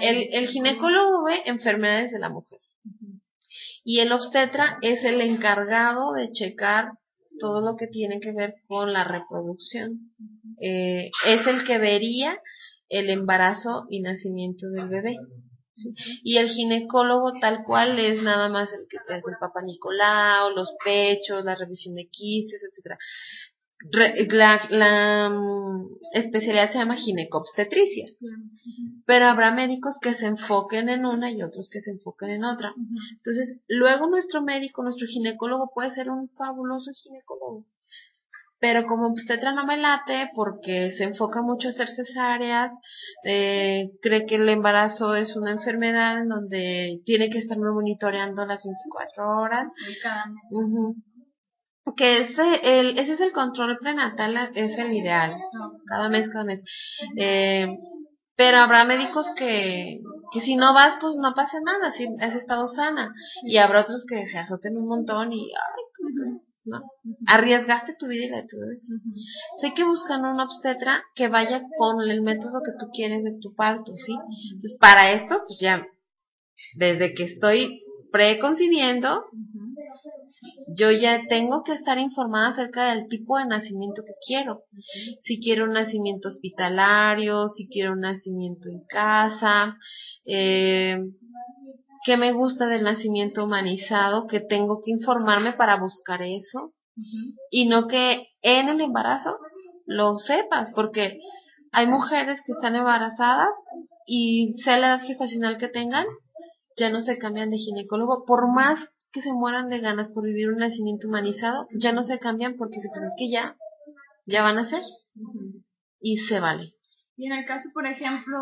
el, el ginecólogo ve enfermedades de la mujer. Y el obstetra es el encargado de checar todo lo que tiene que ver con la reproducción. Eh, es el que vería el embarazo y nacimiento del bebé. Y el ginecólogo tal cual es nada más el que te hace el papá Nicolau, los pechos, la revisión de quistes, etcétera la, la mm, especialidad se llama ginecobstetricia, pero habrá médicos que se enfoquen en una y otros que se enfoquen en otra. Entonces, luego nuestro médico, nuestro ginecólogo puede ser un fabuloso ginecólogo, pero como obstetra no me late porque se enfoca mucho a hacer cesáreas, eh, cree que el embarazo es una enfermedad en donde tiene que estarme monitoreando las 24 horas. Que ese, el, ese es el control prenatal, es el ideal, cada mes, cada mes. Eh, pero habrá médicos que, que si no vas, pues no pasa nada, si has estado sana. Y habrá otros que se azoten un montón y, ay, ¿cómo que ¿no? Arriesgaste tu vida y la de tu bebé. Sé que buscan un obstetra que vaya con el método que tú quieres de tu parto, ¿sí? Entonces, para esto, pues ya, desde que estoy preconcibiendo, yo ya tengo que estar informada acerca del tipo de nacimiento que quiero. Si quiero un nacimiento hospitalario, si quiero un nacimiento en casa, eh, qué me gusta del nacimiento humanizado, que tengo que informarme para buscar eso. Y no que en el embarazo lo sepas, porque hay mujeres que están embarazadas y sea la edad gestacional que tengan, ya no se cambian de ginecólogo, por más que se mueran de ganas por vivir un nacimiento humanizado, ya no se cambian porque pues es que ya, ya van a ser y se vale. Y en el caso, por ejemplo,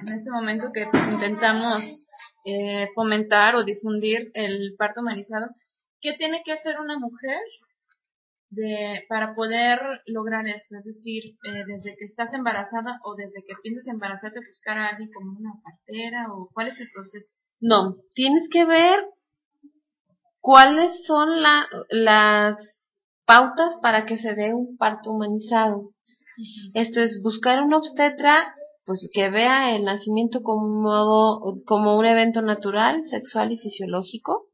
en este momento que pues, intentamos eh, fomentar o difundir el parto humanizado, ¿qué tiene que hacer una mujer de, para poder lograr esto? Es decir, eh, desde que estás embarazada o desde que piensas embarazarte, buscar a alguien como una partera o cuál es el proceso? No, tienes que ver cuáles son la, las pautas para que se dé un parto humanizado. Esto es buscar una obstetra pues que vea el nacimiento como un modo, como un evento natural, sexual y fisiológico,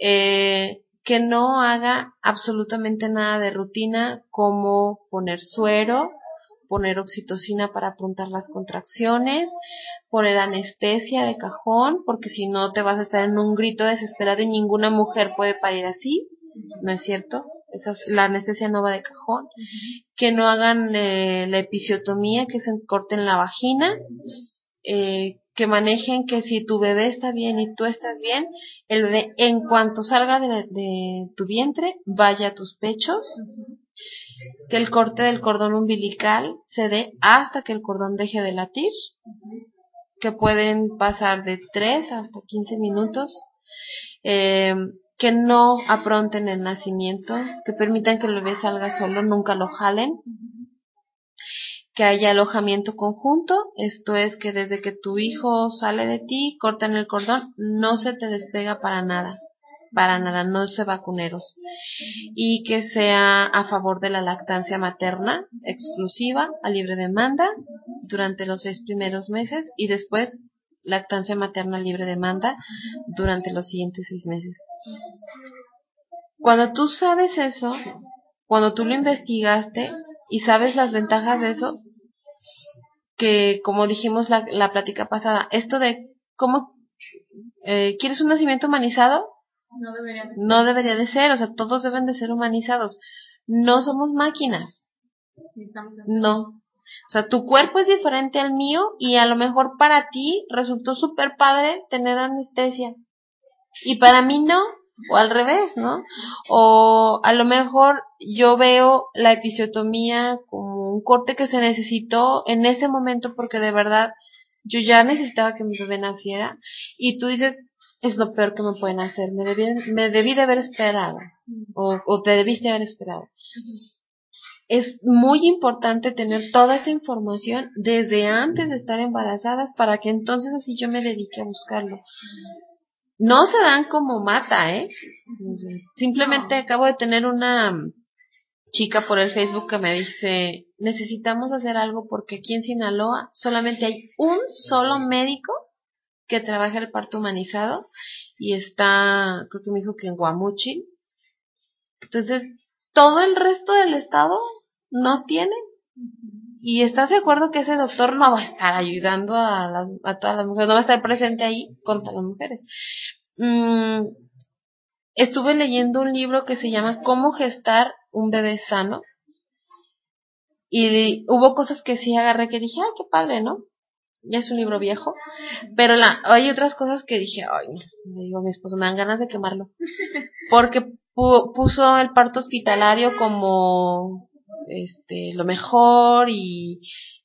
eh, que no haga absolutamente nada de rutina como poner suero, poner oxitocina para apuntar las contracciones, poner anestesia de cajón, porque si no te vas a estar en un grito desesperado y ninguna mujer puede parir así, ¿no es cierto? Esa es- la anestesia no va de cajón. Que no hagan eh, la episiotomía, que se corten la vagina, eh, que manejen que si tu bebé está bien y tú estás bien, el bebé en cuanto salga de, de tu vientre vaya a tus pechos, que el corte del cordón umbilical se dé hasta que el cordón deje de latir, que pueden pasar de 3 hasta 15 minutos, eh, que no apronten el nacimiento, que permitan que el bebé salga solo, nunca lo jalen, que haya alojamiento conjunto, esto es que desde que tu hijo sale de ti, cortan el cordón, no se te despega para nada, para nada, no se vacuneros, y que sea a favor de la lactancia materna exclusiva a libre demanda durante los seis primeros meses y después lactancia materna libre demanda durante los siguientes seis meses. Cuando tú sabes eso, cuando tú lo investigaste y sabes las ventajas de eso, que como dijimos la, la plática pasada, esto de cómo eh, quieres un nacimiento humanizado, No deberían. no debería de ser, o sea, todos deben de ser humanizados. No somos máquinas, no. O sea, tu cuerpo es diferente al mío y a lo mejor para ti resultó súper padre tener anestesia. Y para mí no, o al revés, ¿no? O a lo mejor yo veo la episiotomía como un corte que se necesitó en ese momento porque de verdad yo ya necesitaba que mi bebé naciera y tú dices, es lo peor que me pueden hacer, me debí, me debí de haber esperado o, o te debiste haber esperado. Es muy importante tener toda esa información desde antes de estar embarazadas para que entonces así yo me dedique a buscarlo. No se dan como mata, ¿eh? Simplemente No. acabo de tener una chica por el Facebook que me dice, necesitamos hacer algo porque aquí en Sinaloa solamente hay un solo médico que trabaja el parto humanizado y está, creo que me dijo que en Guamuchil. Entonces, todo el resto del estado no tiene. Y estás de acuerdo que ese doctor no va a estar ayudando a, las- a todas las mujeres, no va a estar presente ahí contra las mujeres. Mm, estuve leyendo un libro que se llama Cómo gestar un bebé sano. Y hubo cosas que sí agarré que dije, ay, qué padre, ¿no? Ya es un libro viejo. Pero la, hay otras cosas que dije, ay. Le digo a mi esposo, me dan ganas de quemarlo. Porque pu- puso el parto hospitalario como este lo mejor y,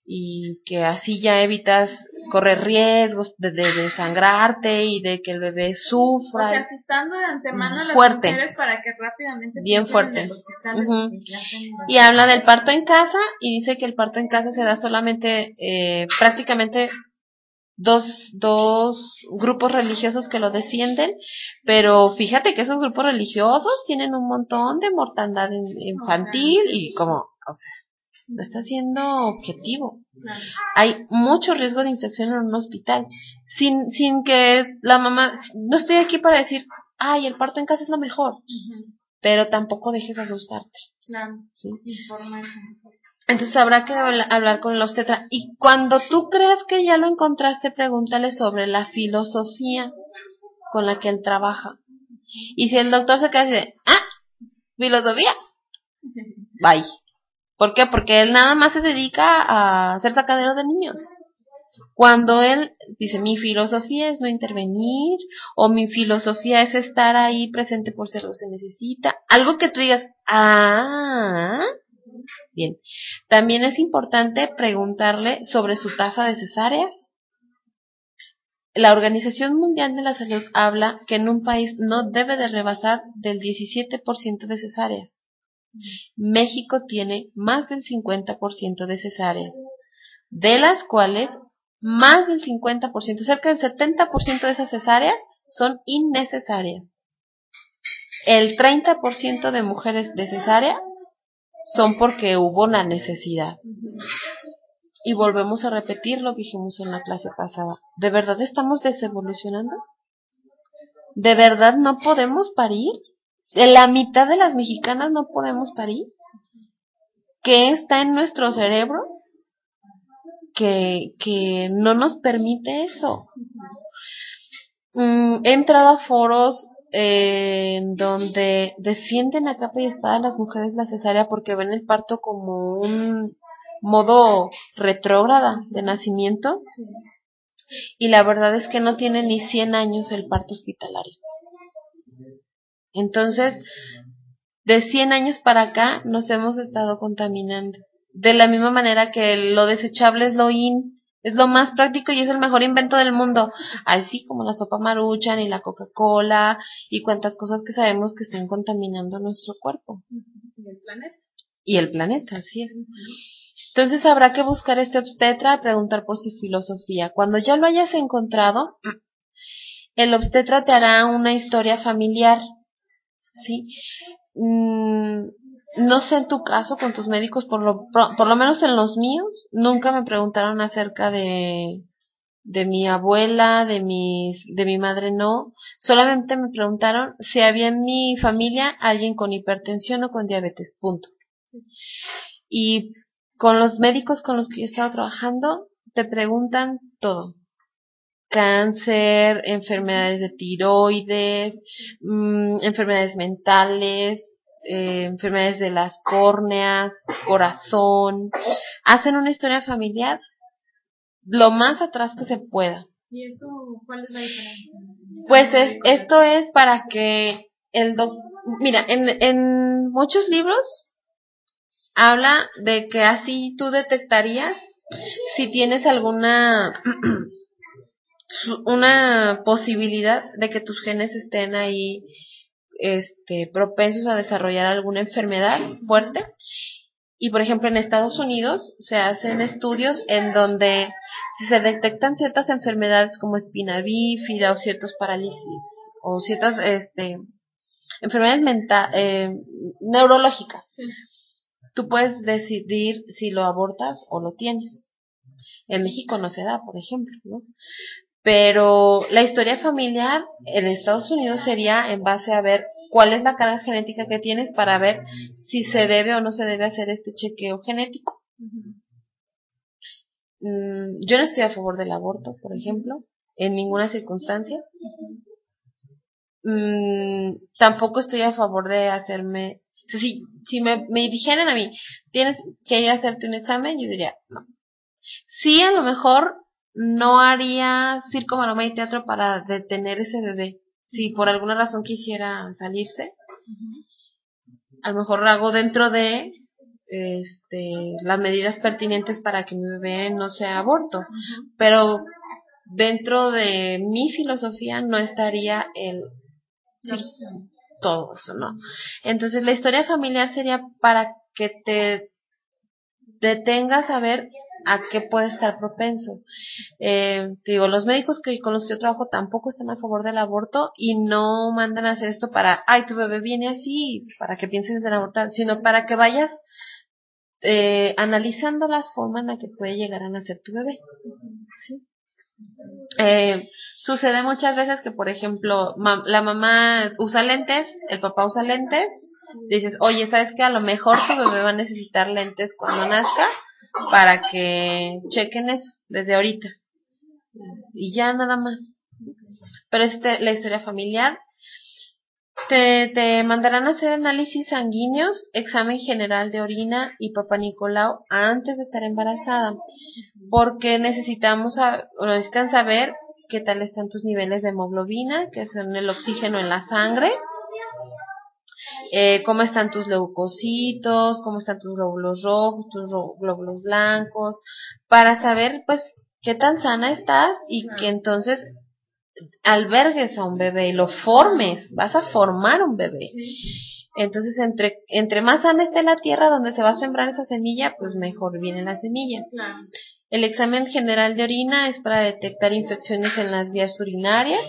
y que así ya evitas correr riesgos de, de, de sangrarte y de que el bebé O sufra. sea, asustando de antemano a las Fuerte. mujeres para que rápidamente Bien fuerte. y habla del parto en casa y dice que el parto en casa se da solamente eh, prácticamente dos, dos grupos religiosos que lo defienden, pero fíjate que esos grupos religiosos tienen un montón de mortandad in- infantil y como, o sea, no está siendo objetivo. Hay mucho riesgo de infección en un hospital, sin, sin que la mamá, no estoy aquí para decir, ay, el parto en casa es lo mejor, pero tampoco dejes asustarte. Claro. ¿sí? Entonces habrá que habla- hablar con el obstetra. Y cuando tú creas que ya lo encontraste, pregúntale sobre la filosofía con la que él trabaja. Y si el doctor se queda así de, ah, filosofía, bye. ¿Por qué? Porque él nada más se dedica a ser sacadero de niños. Cuando él dice, mi filosofía es no intervenir, o mi filosofía es estar ahí presente por si algo se necesita, algo que tú digas, ah, bien. También es importante preguntarle sobre su tasa de cesáreas. La Organización Mundial de la Salud habla que en un país no debe de rebasar del 17% de cesáreas. México tiene más del 50% de cesáreas, de las cuales más del 50%, cerca del 70% de esas cesáreas son innecesarias. El 30% de mujeres de cesárea son porque hubo una necesidad. Y volvemos a repetir lo que dijimos en la clase pasada. ¿De verdad estamos desevolucionando? ¿De verdad no podemos parir? ¿De la mitad de las mexicanas no podemos parir? ¿Qué está en nuestro cerebro que, que no nos permite eso? Mm, he entrado a foros eh, en donde defienden a capa y espada a las mujeres la cesárea porque ven el parto como un modo retrógrada de nacimiento y la verdad es que no tiene ni 100 años el parto hospitalario. Entonces, de 100 años para acá nos hemos estado contaminando. De la misma manera que lo desechable es lo in, es lo más práctico y es el mejor invento del mundo. Así como la sopa maruchan y la Coca-Cola y cuantas cosas que sabemos que están contaminando nuestro cuerpo. ¿Y el planeta? Y el planeta, así es. Entonces habrá que buscar este obstetra, preguntar por su filosofía. Cuando ya lo hayas encontrado, el obstetra te hará una historia familiar, ¿sí? Mm, no sé en tu caso con tus médicos, por lo, por, lo menos en los míos, nunca me preguntaron acerca de, de mi abuela, de mis, de mi madre no. Solamente me preguntaron si había en mi familia alguien con hipertensión o con diabetes, punto. Y con los médicos con los que yo he estado trabajando, te preguntan todo. Cáncer, enfermedades de tiroides, mm, enfermedades mentales, eh, enfermedades de las córneas, corazón. Hacen una historia familiar lo más atrás que se pueda. ¿Y eso cuál es la diferencia? Pues es, esto es para que el doc, mira, en, en muchos libros habla de que así tú detectarías si tienes alguna una posibilidad de que tus genes estén ahí este propensos a desarrollar alguna enfermedad fuerte y por ejemplo en Estados Unidos se hacen estudios en donde si se detectan ciertas enfermedades como espina bífida o ciertos parálisis o ciertas este enfermedades mental eh, neurológicas Sí. tú puedes decidir si lo abortas o lo tienes. En México no se da, por ejemplo, ¿no? Pero la historia familiar en Estados Unidos sería en base a ver cuál es la carga genética que tienes para ver si se debe o no se debe hacer este chequeo genético. Mm, yo no estoy a favor del aborto, por ejemplo, en ninguna circunstancia. Mm, tampoco estoy a favor de hacerme, si, si me, me dijeran a mí, tienes que ir a hacerte un examen, yo diría, no. Sí, a lo mejor no haría circo, maroma y teatro para detener ese bebé. Si por alguna razón quisiera salirse, A lo mejor hago dentro de este, las medidas pertinentes para que mi bebé no sea aborto, pero dentro de mi filosofía no estaría el todo eso, ¿no? Entonces la historia familiar sería para que te detengas a ver a qué puede estar propenso. Eh, digo, los médicos que con los que yo trabajo tampoco están a favor del aborto y no mandan a hacer esto para, ay, tu bebé viene así, para que pienses en abortar, sino para que vayas eh, analizando la forma en la que puede llegar a nacer tu bebé. Eh, sucede muchas veces que, por ejemplo, la mamá usa lentes, el papá usa lentes, dices, oye, ¿sabes qué? A lo mejor tu bebé va a necesitar lentes cuando nazca para que chequen eso desde ahorita. Y ya nada más. Pero es la historia familiar. Te, te mandarán a hacer análisis sanguíneos, examen general de orina y papá Nicolau antes de estar embarazada, porque necesitamos necesitan saber qué tal están tus niveles de hemoglobina, que son el oxígeno en la sangre, eh, cómo están tus leucocitos, cómo están tus glóbulos rojos, tus glóbulos blancos, para saber pues qué tan sana estás y que entonces albergues a un bebé y lo formes, vas a formar un bebé. Entonces, entre, entre más sana esté la tierra donde se va a sembrar esa semilla, pues mejor viene la semilla. El examen general de orina es para detectar infecciones en las vías urinarias.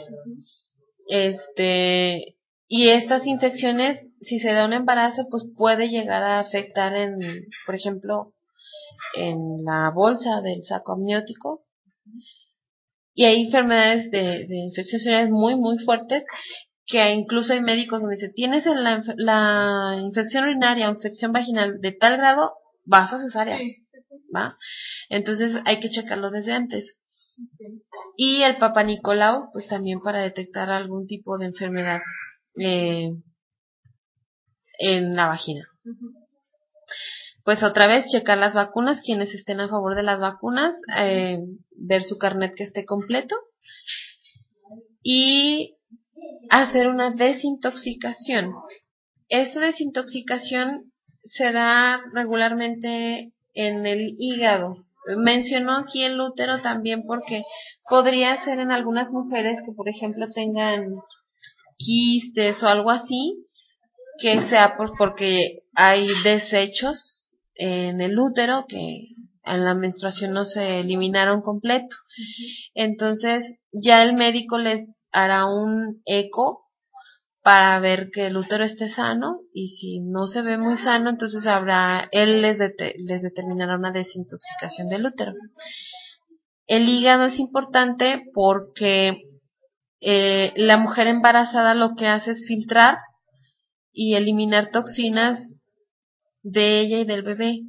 Este, y estas infecciones, si se da un embarazo, pues puede llegar a afectar en, por ejemplo, en la bolsa del saco amniótico. Y hay enfermedades de, de infecciones muy, muy fuertes que incluso hay médicos donde dicen, tienes la, la infección urinaria o infección vaginal de tal grado, vas a cesárea. ¿Va? Entonces hay que checarlo desde antes. Y el Papa Nicolau, pues también para detectar algún tipo de enfermedad eh, en la vagina. Pues otra vez checar las vacunas, quienes estén a favor de las vacunas, eh, ver su carnet que esté completo y hacer una desintoxicación. Esta desintoxicación se da regularmente en el hígado. Mencionó aquí el útero también porque podría ser en algunas mujeres que, por ejemplo, tengan quistes o algo así, que sea pues porque hay desechos en el útero que en la menstruación no se eliminaron completo. Entonces ya el médico les hará un eco para ver que el útero esté sano y si no se ve muy sano, entonces habrá, él les, les determinará una desintoxicación del útero. El hígado es importante porque eh, la mujer embarazada lo que hace es filtrar y eliminar toxinas de ella y del bebé.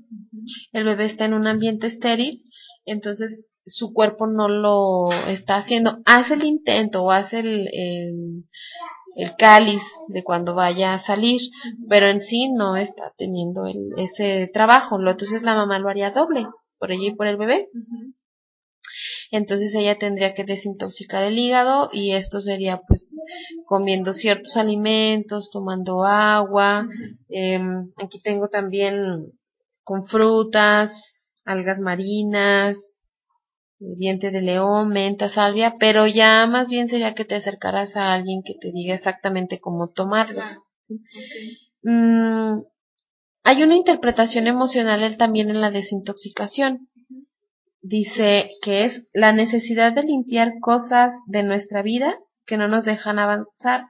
El bebé está en un ambiente estéril, entonces su cuerpo no lo está haciendo. Hace el intento o hace el, el, cáliz de cuando vaya a salir, pero en sí no está teniendo el, ese trabajo. Entonces la mamá lo haría doble, por ella y por el bebé entonces ella tendría que desintoxicar el hígado y esto sería pues comiendo ciertos alimentos, tomando agua, em, aquí tengo también con frutas, algas marinas, diente de león, menta, salvia, pero ya más bien sería que te acercaras a alguien que te diga exactamente cómo tomarlos. Mm, hay una interpretación emocional también en la desintoxicación dice que es la necesidad de limpiar cosas de nuestra vida que no nos dejan avanzar,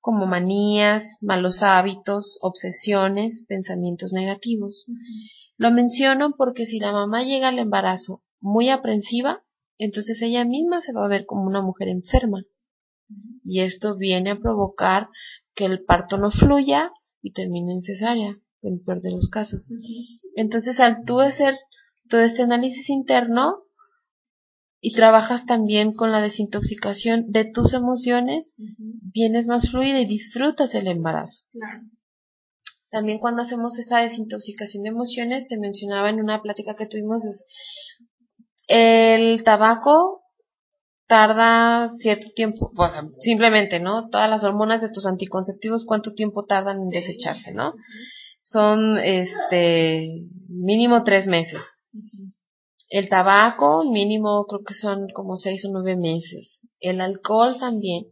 como manías, malos hábitos, obsesiones, pensamientos negativos. Lo menciono porque si la mamá llega al embarazo muy aprensiva, entonces ella misma se va a ver como una mujer enferma. Y esto viene a provocar que el parto no fluya y termine en cesárea, en peor de los casos. Entonces, al tú ser todo este análisis interno y trabajas también con la desintoxicación de tus emociones, vienes más fluida y disfrutas el embarazo. También cuando hacemos esta desintoxicación de emociones, te mencionaba en una plática que tuvimos, es el tabaco tarda cierto tiempo, o sea, simplemente, ¿no? Todas las hormonas de tus anticonceptivos, ¿cuánto tiempo tardan en desecharse, ¿no? Son, este, mínimo tres meses. El tabaco, mínimo, creo que son como seis o nueve meses. El alcohol también.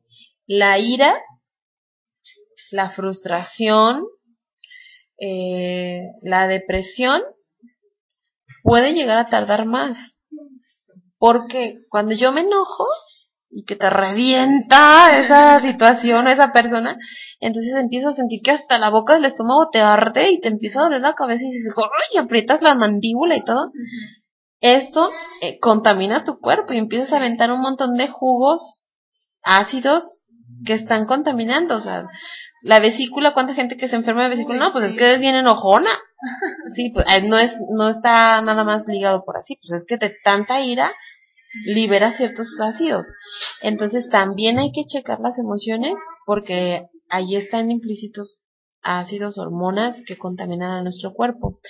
La ira, la frustración, eh, la depresión, puede llegar a tardar más. Porque cuando yo me enojo y que te revienta esa situación, esa persona, entonces empiezo a sentir que hasta la boca del estómago te arde y te empieza a doler la cabeza y dices, ¡ay! aprietas la mandíbula y todo. Esto eh, contamina tu cuerpo y empiezas a aventar un montón de jugos ácidos que están contaminando. O sea, la vesícula, ¿cuánta gente que se enferma de vesícula? No, pues es que es bien enojona. Sí, pues eh, no es, no está nada más ligado por así, pues es que de tanta ira libera ciertos ácidos. Entonces también hay que checar las emociones porque ahí están implícitos ácidos, hormonas que contaminan a nuestro cuerpo.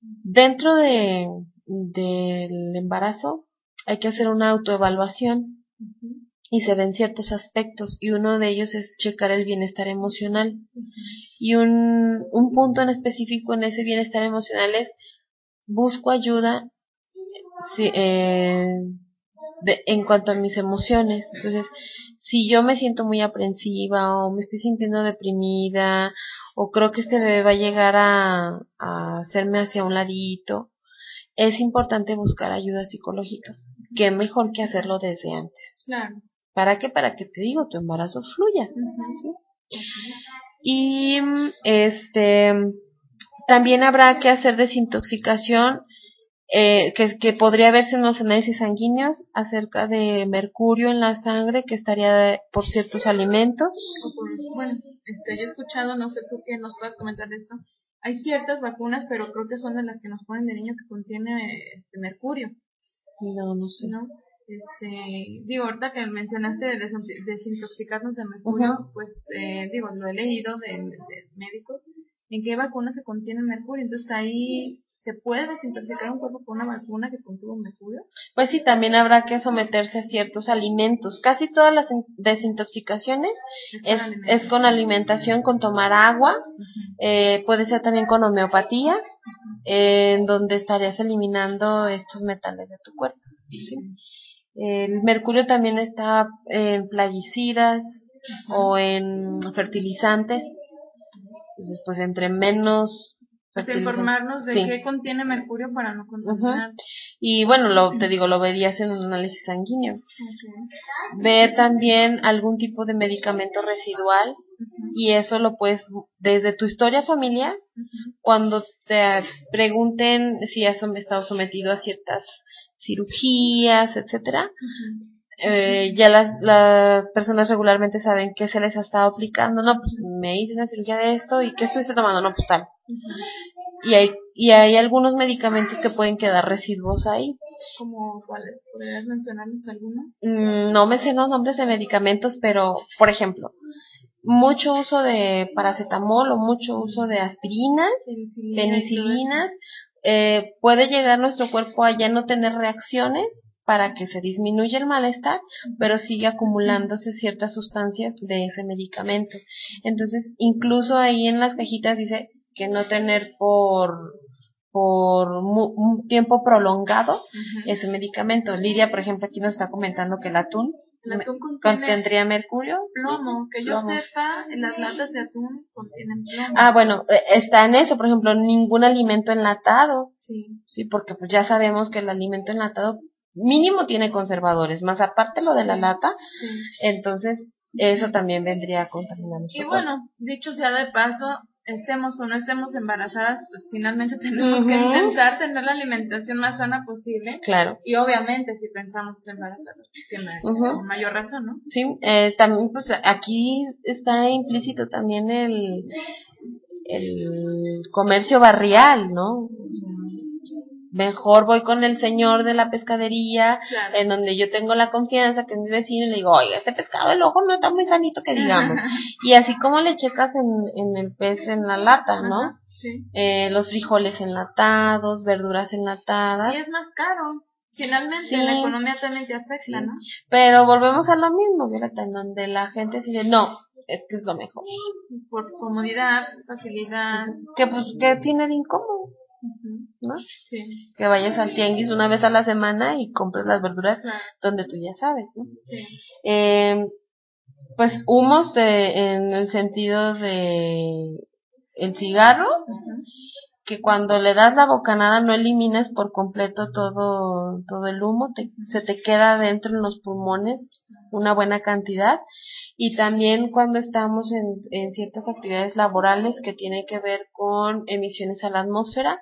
Dentro de, del embarazo hay que hacer una autoevaluación y se ven ciertos aspectos y uno de ellos es checar el bienestar emocional. Y un, un punto en específico en ese bienestar emocional es busco ayuda si, eh, de, en cuanto a mis emociones. Entonces, si yo me siento muy aprensiva o me estoy sintiendo deprimida o creo que este bebé va a llegar a, a hacerme hacia un ladito, es importante buscar ayuda psicológica. Qué mejor que hacerlo desde antes. Claro. ¿Para qué? Para que te digo, tu embarazo fluya. ¿sí? Y este también habrá que hacer desintoxicación eh, que, que, podría verse en los análisis sanguíneos acerca de mercurio en la sangre que estaría por ciertos alimentos. Bueno, este, yo he escuchado, no sé tú qué nos puedas comentar de esto. Hay ciertas vacunas, pero creo que son de las que nos ponen de niño que contiene este mercurio. No, no sé. ¿No? Este, digo, ahorita que mencionaste de desintoxicarnos de mercurio, uh -huh. pues eh, digo, lo he leído de, de, médicos, en qué vacunas se contiene mercurio. Entonces ahí ¿Se puede desintoxicar un cuerpo con una vacuna que contuvo mercurio? Pues sí, también habrá que someterse a ciertos alimentos. Casi todas las desintoxicaciones es, es, es con alimentación, con tomar agua, uh -huh. eh, puede ser también con homeopatía, uh -huh. eh, en donde estarías eliminando estos metales de tu cuerpo. ¿sí? El mercurio también está en plaguicidas uh -huh. o en fertilizantes. Entonces, pues entre menos pues informarnos de sí. qué contiene mercurio para no contaminar. Uh -huh. Y bueno, lo, te digo, lo verías en un análisis sanguíneo. Okay. Ver también algún tipo de medicamento residual uh -huh. y eso lo puedes, desde tu historia familiar, uh -huh. cuando te pregunten si has estado sometido a ciertas cirugías, etcétera, eh, ya las, las personas regularmente saben qué se les ha estado aplicando, no, pues me hice una cirugía de esto y qué estuviste tomando, no, pues tal. Uh -huh. Y hay, y hay algunos medicamentos que pueden quedar residuos ahí. ¿Como cuáles? ¿Podrías mencionarnos alguno? Mm, no me sé los nombres de medicamentos, pero, por ejemplo, mucho uso de paracetamol o mucho uso de aspirinas, penicilina, penicilinas, eh, puede llegar nuestro cuerpo a ya no tener reacciones para que se disminuya el malestar, pero sigue acumulándose ciertas sustancias de ese medicamento. Entonces, incluso ahí en las cajitas dice que no tener por por un tiempo prolongado uh -huh. ese medicamento. Lidia, por ejemplo, aquí nos está comentando que el atún, el atún contiene tendría mercurio. Plomo, que yo plomo. sepa, en las latas de atún contienen plomo. Ah, bueno, eh, está en eso, por ejemplo, ningún alimento enlatado. Sí. Sí, porque pues ya sabemos que el alimento enlatado mínimo tiene conservadores, más aparte lo de la lata, sí. entonces eso también vendría a contaminar Y bueno, dicho sea de paso, estemos o no estemos embarazadas, pues finalmente tenemos uh -huh. que intentar tener la alimentación más sana posible. Claro. Y obviamente si pensamos embarazadas, pues tiene uh -huh. mayor razón, ¿no? Sí, eh, también pues aquí está implícito también el, el comercio barrial, ¿no? Mejor voy con el señor de la pescadería, claro. en donde yo tengo la confianza, que es mi vecino, y le digo, oiga, este pescado, el ojo no está muy sanito que digamos. y así como le checas en, en el pez en la lata, ¿no? Sí. Eh, los frijoles enlatados, verduras enlatadas. Y es más caro. Finalmente, Sí. la economía también te afecta, Sí. ¿no? Pero volvemos a lo mismo, Violeta, en donde la gente dice, no, es que es lo mejor. Por comodidad, facilidad. Que pues, que tiene de incómodo. ¿No? Sí, Que vayas al tianguis una vez a la semana y compres las verduras claro. donde tú ya sabes, ¿no? Sí. Eh, pues humos de- en el sentido de el cigarro. Que cuando le das la bocanada no eliminas por completo todo, todo el humo, te- se te queda dentro en los pulmones una buena cantidad. Y también cuando estamos en, en ciertas actividades laborales que tienen que ver con emisiones a la atmósfera,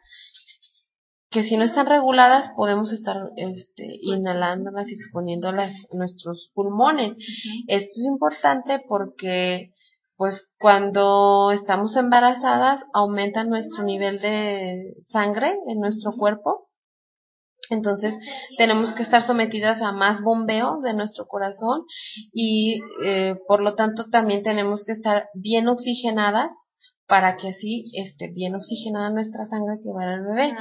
que si no están reguladas podemos estar este, inhalándolas y exponiéndolas a nuestros pulmones. Esto es importante porque pues cuando estamos embarazadas aumenta nuestro nivel de sangre en nuestro cuerpo. Entonces tenemos que estar sometidas a más bombeo de nuestro corazón y eh, por lo tanto también tenemos que estar bien oxigenadas para que así esté bien oxigenada nuestra sangre que va al bebé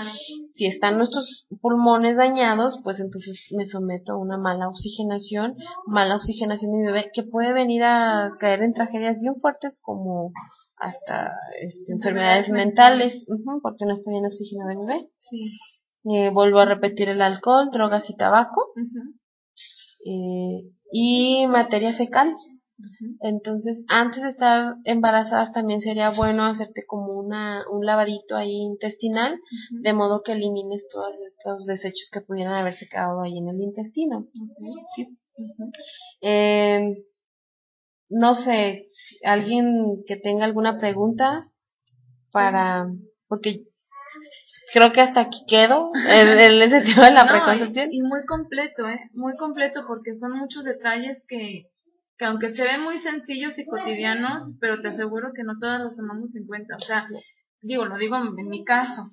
si están nuestros pulmones dañados, pues entonces me someto a una mala oxigenación, mala oxigenación de mi bebé, que puede venir a caer en tragedias bien fuertes como hasta este, enfermedades mentales, porque no está bien oxigenado el bebé. Sí. Eh, vuelvo a repetir el alcohol, drogas y tabaco, eh, y materia fecal. Entonces, antes de estar embarazadas también sería bueno hacerte como una, un lavadito ahí intestinal de modo que elimines todos estos desechos que pudieran haberse quedado ahí en el intestino. Eh, no sé, alguien que tenga alguna pregunta para, porque creo que hasta aquí quedo en, en ese tema de la No, preconcepción. y, y muy completo, ¿eh? Muy completo porque son muchos detalles que, que aunque se ven muy sencillos y cotidianos, pero te aseguro que no todos los tomamos en cuenta. O sea, digo, lo digo en mi caso.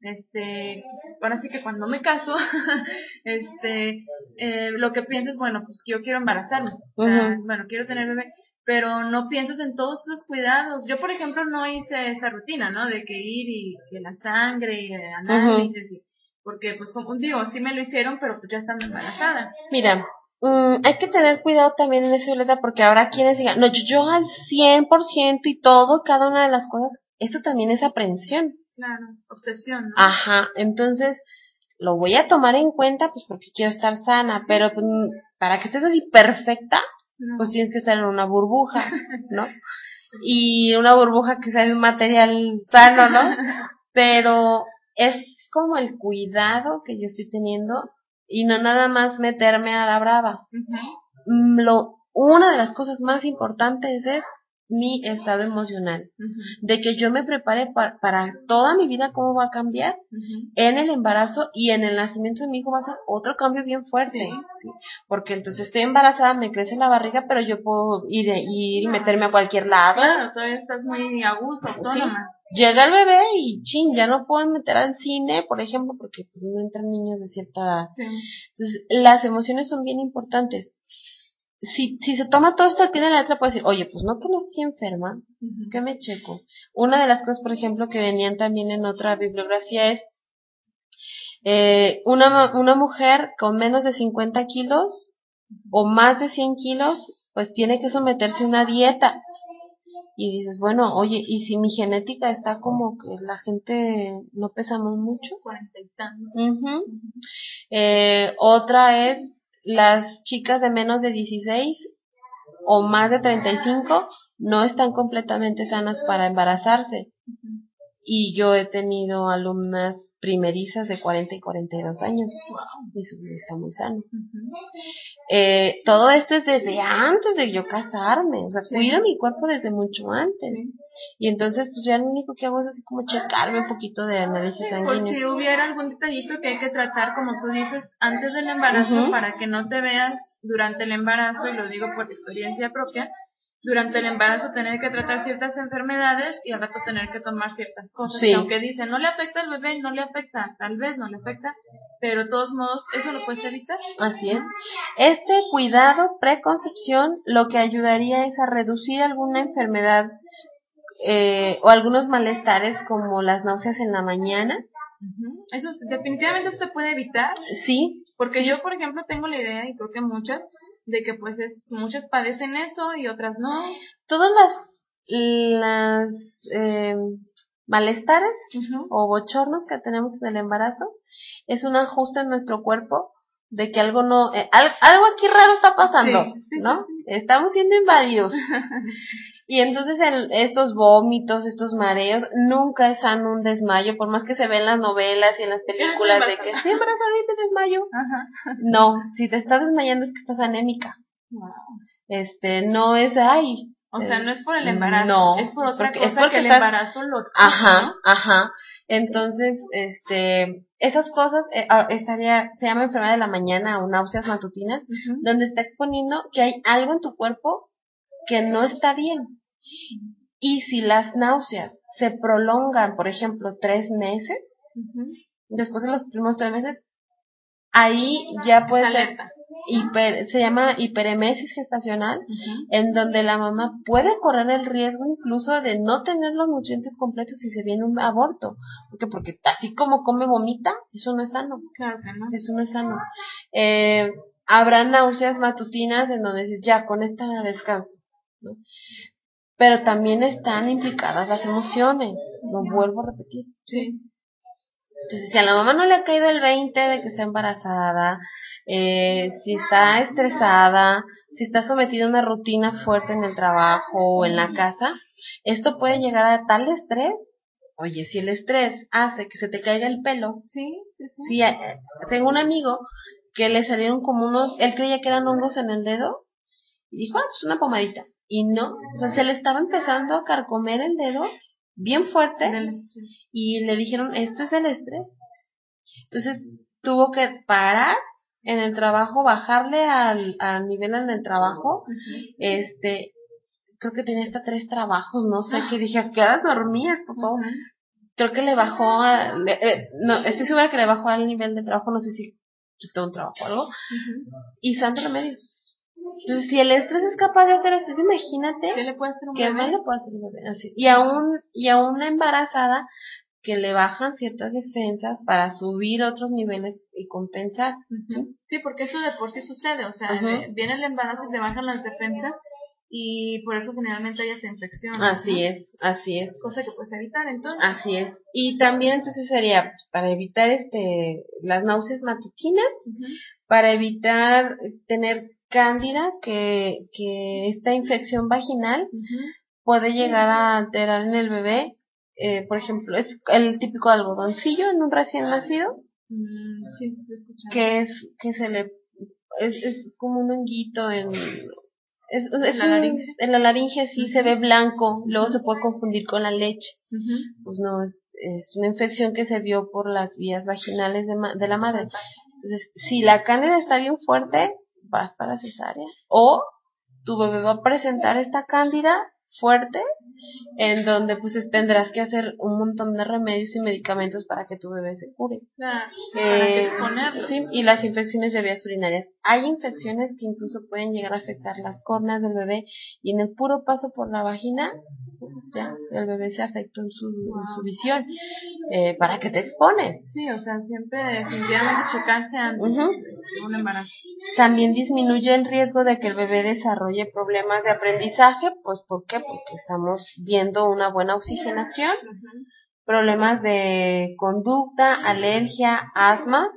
Este, ahora sí que cuando me caso, este, eh, lo que piensas, bueno, pues yo quiero embarazarme, o sea, Ujú. bueno, quiero tener bebé, pero no piensas en todos esos cuidados. Yo, por ejemplo, no hice esa rutina, ¿no? De que ir y que la sangre y análisis, y- porque pues como digo, sí me lo hicieron, pero pues ya estando embarazada. Mira, mm, hay que tener cuidado también en eso, Violeta, porque habrá quienes digan, no, yo, yo al 100% y todo, cada una de las cosas, esto también es aprensión. Claro, obsesión, ¿no? Ajá, entonces lo voy a tomar en cuenta pues porque quiero estar sana, pero pues, para que estés así perfecta, No. pues tienes que estar en una burbuja, ¿no? Y una burbuja que sea de un material sano, ¿no? Pero es como el cuidado que yo estoy teniendo y no nada más meterme a la brava. Mm, Lo, una de las cosas más importantes es mi estado emocional, de que yo me prepare pa- para toda mi vida cómo va a cambiar en el embarazo y en el nacimiento de mi hijo va a ser otro cambio bien fuerte, Sí. ¿sí? porque entonces estoy embarazada, me crece la barriga, pero yo puedo ir, ir y meterme a cualquier lado. Claro, todavía estás muy a gusto, autónoma. Llega el bebé y chin, ya no puedo meter al cine, por ejemplo, porque pues, no entran niños de cierta edad. Sí. Entonces, las emociones son bien importantes. Si, si se toma todo esto al pie de la letra, puede decir, oye, pues no que no estoy enferma. ¿qué me checo? Una de las cosas, por ejemplo, que venían también en otra bibliografía es eh, una, una mujer con menos de 50 kilos o más de 100 kilos, pues tiene que someterse a una dieta. Y dices, bueno, oye, ¿y si mi genética está como que la gente no pesamos mucho? Cuarenta y tantos. Eh, otra es las chicas de menos de 16 o más de 35 no están completamente sanas para embarazarse. Y yo he tenido alumnas primerizas de 40 y 42 años Wow. y su vida está muy sano. Eh, todo esto es desde antes de yo casarme, o sea, Sí. cuido mi cuerpo desde mucho antes. Sí. Y entonces, pues ya lo único que hago es así como checarme un poquito de análisis Por sanguíneo. si hubiera algún detallito que hay que tratar, como tú dices, antes del embarazo, para que no te veas durante el embarazo, y lo digo por experiencia propia, durante el embarazo tener que tratar ciertas enfermedades y al rato tener que tomar ciertas cosas. Sí. Que aunque dicen, no le afecta al bebé, no le afecta, tal vez no le afecta, pero de todos modos, eso lo puedes evitar. Así es. Este cuidado preconcepción lo que ayudaría es a reducir alguna enfermedad eh, o algunos malestares como las náuseas en la mañana. Eso es- definitivamente eso se puede evitar, Sí, porque yo, por ejemplo, tengo la idea, y creo que muchas, de que pues es, muchas padecen eso y otras no. todas las, las eh, malestares o bochornos que tenemos en el embarazo es un ajuste en nuestro cuerpo de que algo no, eh, al- algo aquí raro está pasando, Sí, sí, ¿no? sí, Estamos siendo invadidos. y entonces el- estos vómitos, estos mareos, nunca es sano un desmayo, por más que se ve en las novelas y en las películas de que estoy embarazada y te desmayo. Ajá. No, si te estás desmayando es que estás anémica. Wow. Este, no es, ay. O sea, eh, no es por el embarazo, no, es por otra porque- cosa es porque que el estás- embarazo lo explica, Ajá, ¿no? ajá. Entonces, este, esas cosas, eh, ah, estaría, se llama enfermedad de la mañana o náuseas matutinas, donde está exponiendo que hay algo en tu cuerpo que no está bien. Y si las náuseas se prolongan, por ejemplo, tres meses, después de los primeros tres meses, ahí ya puede ser. Hiper, se llama hiperemesis gestacional, en donde la mamá puede correr el riesgo incluso de no tener los nutrientes completos si se viene un aborto. porque Porque así como come vomita, eso no es sano. Claro que no. Eso no es sano. Eh, habrá náuseas matutinas en donde dices, ya, con esta descanso. ¿no? Pero también están implicadas las emociones. Lo vuelvo a repetir. Sí. Entonces, si a la mamá no le ha caído el 20 de que está embarazada, eh, si está estresada, si está sometida a una rutina fuerte en el trabajo o en la casa, esto puede llegar a tal estrés. Oye, si el estrés hace que se te caiga el pelo, Sí, sí, sí. Eh, tengo un amigo que le salieron como unos, él creía que eran hongos en el dedo y dijo, ah, pues una pomadita. Y no, o sea, se le estaba empezando a carcomer el dedo bien fuerte y le dijeron, esto es del estrés. Entonces tuvo que parar en el trabajo, bajarle al, al nivel en el trabajo, este, creo que tenía hasta tres trabajos, no sé, que dije, ¿a qué horas dormías, por favor? Creo que le bajó a, le- eh, no, estoy segura que le bajó al nivel de trabajo, no sé si quitó un trabajo o algo, Ujú. y santo remedios. Entonces, si el estrés es capaz de hacer eso, imagínate ¿Qué le puede hacer un bebé? más le puede hacer un bebé. Así. Y a un, y a una embarazada que le bajan ciertas defensas para subir otros niveles y compensar. Ujú. Sí, porque eso de por sí sucede, o sea, Ujú. de- viene el embarazo y te bajan las defensas y por eso generalmente hay esta infección. Así es, así es. Cosa que puedes evitar entonces. Así es. Y también entonces sería para evitar este las náuseas matutinas, Ujú. para evitar tener cándida, que, que esta infección vaginal puede llegar a alterar en el bebé, eh, por ejemplo, es el típico algodoncillo en un recién nacido, Mm, sí, que es, que se le, es, es como un honguito en, es, es ¿La un- laringe? en la laringe sí se ve blanco, luego se puede confundir con la leche. Pues no, es, es una infección que se vio por las vías vaginales de, ma- de la madre. Entonces, si la cándida está bien fuerte, vas para cesárea. O tu bebé va a presentar esta cándida fuerte, en donde pues es- tendrás que hacer un montón de remedios y medicamentos para que tu bebé se cure. Claro, ¿Para qué Eh, sí, y las infecciones de vías urinarias. Hay infecciones que incluso pueden llegar a afectar las cornas del bebé y en el puro paso por la vagina, ya, el bebé se afectó en su, en su visión. Eh, ¿Para qué te expones? Sí, o sea, siempre definitivamente checarse antes de un embarazo. También disminuye el riesgo de que el bebé desarrolle problemas de aprendizaje, pues ¿por qué? Estamos viendo una buena oxigenación, problemas de conducta, alergia, asma,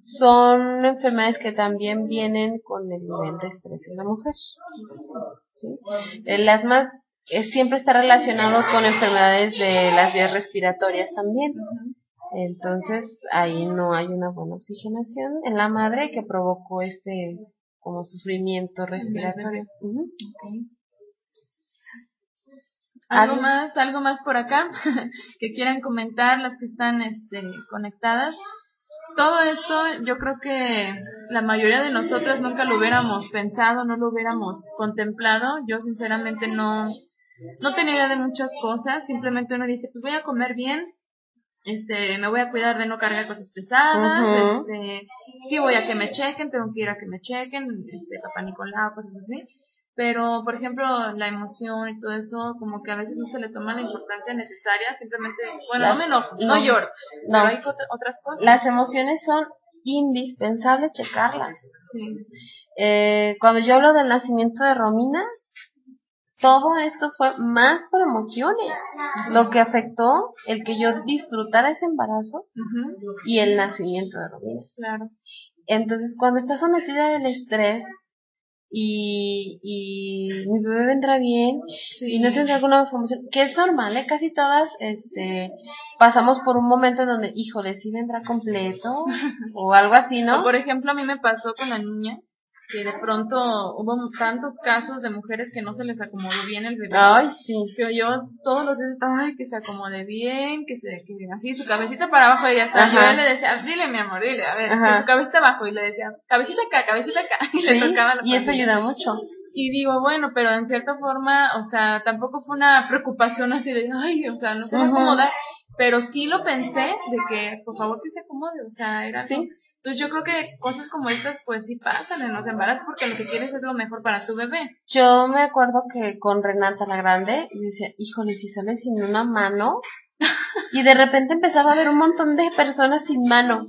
son enfermedades que también vienen con el nivel de estrés en la mujer. El asma siempre está relacionado con enfermedades de las vías respiratorias también. Entonces, ahí no hay una buena oxigenación en la madre que provocó este como sufrimiento respiratorio. ¿Algo más, algo más por acá que quieran comentar las que están este, conectadas? Todo esto yo creo que la mayoría de nosotras nunca lo hubiéramos pensado, no lo hubiéramos contemplado. Yo sinceramente no, no tenía idea de muchas cosas, simplemente uno dice, pues voy a comer bien, este, me voy a cuidar de no cargar cosas pesadas, este, sí voy a que me chequen, tengo que ir a que me chequen, este, papá Nicolau, cosas así. Pero por ejemplo la emoción y todo eso como que a veces no se le toma la importancia necesaria simplemente bueno Las- no me enojo no, no, lloro no. pero hay otras cosas Las emociones son indispensables checarlas. sí Eh, cuando yo hablo del nacimiento de Romina, todo esto fue más por emociones. Lo que afectó el que yo disfrutara ese embarazo y el nacimiento de Romina. claro Entonces, cuando estás sometida al estrés y, y mi bebé vendrá bien sí y no tienes alguna información, que es normal, ¿eh? casi todas este, pasamos por un momento en donde, híjole, sí vendrá completo o algo así, O, ¿no? por ejemplo, a mí me pasó con la niña que de pronto hubo tantos casos de mujeres que no se les acomodó bien el bebé. Ay, sí. Que yo todos los días, ay, que se acomode bien, que se, que así, su cabecita para abajo y ya está. Yo Ajá. le decía, dile mi amor, dile, a ver, Ajá. su cabecita abajo y le decía, cabecita acá, cabecita acá. Y le tocaba la y eso ayuda mucho. Y digo, bueno, pero en cierta forma, o sea, tampoco fue una preocupación así de, ay, o sea, no se va a acomodar. Pero sí lo pensé de que, por favor, que se acomode, o sea, era algo- Sí. Entonces yo creo que cosas como estas, pues sí pasan en los embarazos porque lo que quieres es lo mejor para tu bebé. Yo me acuerdo que con Renata la Grande, yo decía, híjole, si sale sin una mano. Y de repente empezaba a ver un montón de personas sin mano.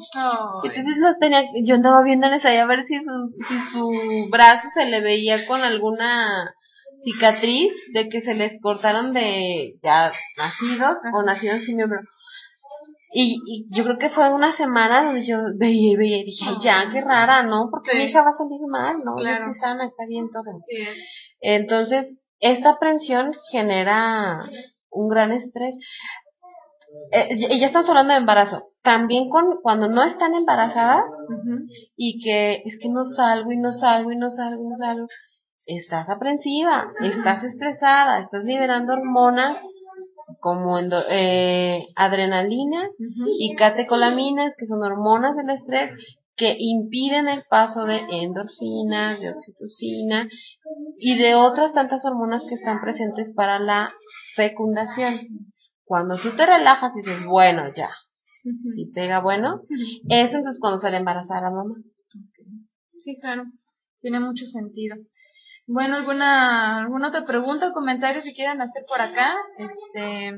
Y Entonces los tenía, yo andaba viendo en esa a ver si su, si su brazo se le veía con alguna cicatriz de que se les cortaron de ya nacidos o nacidos sin miembro. Y, y yo creo que fue una semana donde yo veía y veía y dije, ay, ya, qué rara, ¿no? Porque Sí. mi hija va a salir mal, ¿no? Yo Claro. estoy sana, está bien todo. Sí, Entonces, esta aprensión genera un gran estrés. Eh, ya estamos hablando de embarazo. También con cuando no están embarazadas y que es que no salgo y no salgo y no salgo y no salgo, estás aprensiva, estás estresada, estás liberando hormonas como endo- eh, adrenalina y catecolaminas, que son hormonas del estrés, que impiden el paso de endorfinas, de oxitocina y de otras tantas hormonas que están presentes para la fecundación. Cuando tú te relajas y dices, bueno, ya, si pega bueno, eso es cuando sale embarazada la mamá. Sí, claro, tiene mucho sentido. Bueno, ¿alguna, alguna otra pregunta o comentario que quieran hacer por acá? Este,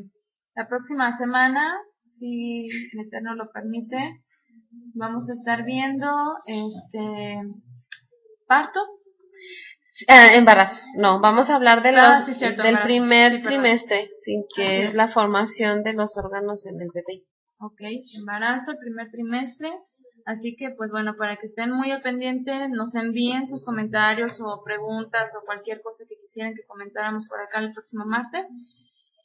la próxima semana, si el Eterno lo permite, vamos a estar viendo este parto. Ah, embarazo, no, vamos a hablar de los, Ah, sí, cierto, del embarazo. primer Sí, trimestre, sí, que es la formación de los órganos en el bebé. Ok, embarazo, primer trimestre. Así que, pues bueno, para que estén muy al pendiente, nos envíen sus comentarios o preguntas o cualquier cosa que quisieran que comentáramos por acá el próximo martes.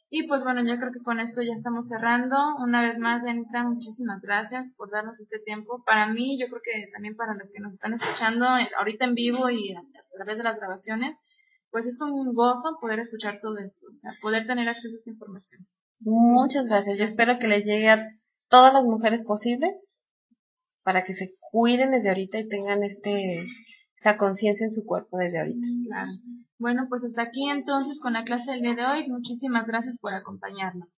Y pues bueno, yo creo que con esto ya estamos cerrando. Una vez más, Anita, muchísimas gracias por darnos este tiempo. Para mí, yo creo que también para los que nos están escuchando eh, ahorita en vivo y a, través de las grabaciones, pues es un gozo poder escuchar todo esto, o sea, poder tener acceso a esta información. Muchas gracias. Yo espero que les llegue a todas las mujeres posibles para que se cuiden desde ahorita y tengan este esta conciencia en su cuerpo desde ahorita. Claro. Bueno, pues hasta aquí entonces con la clase del día de hoy. Muchísimas gracias por acompañarnos.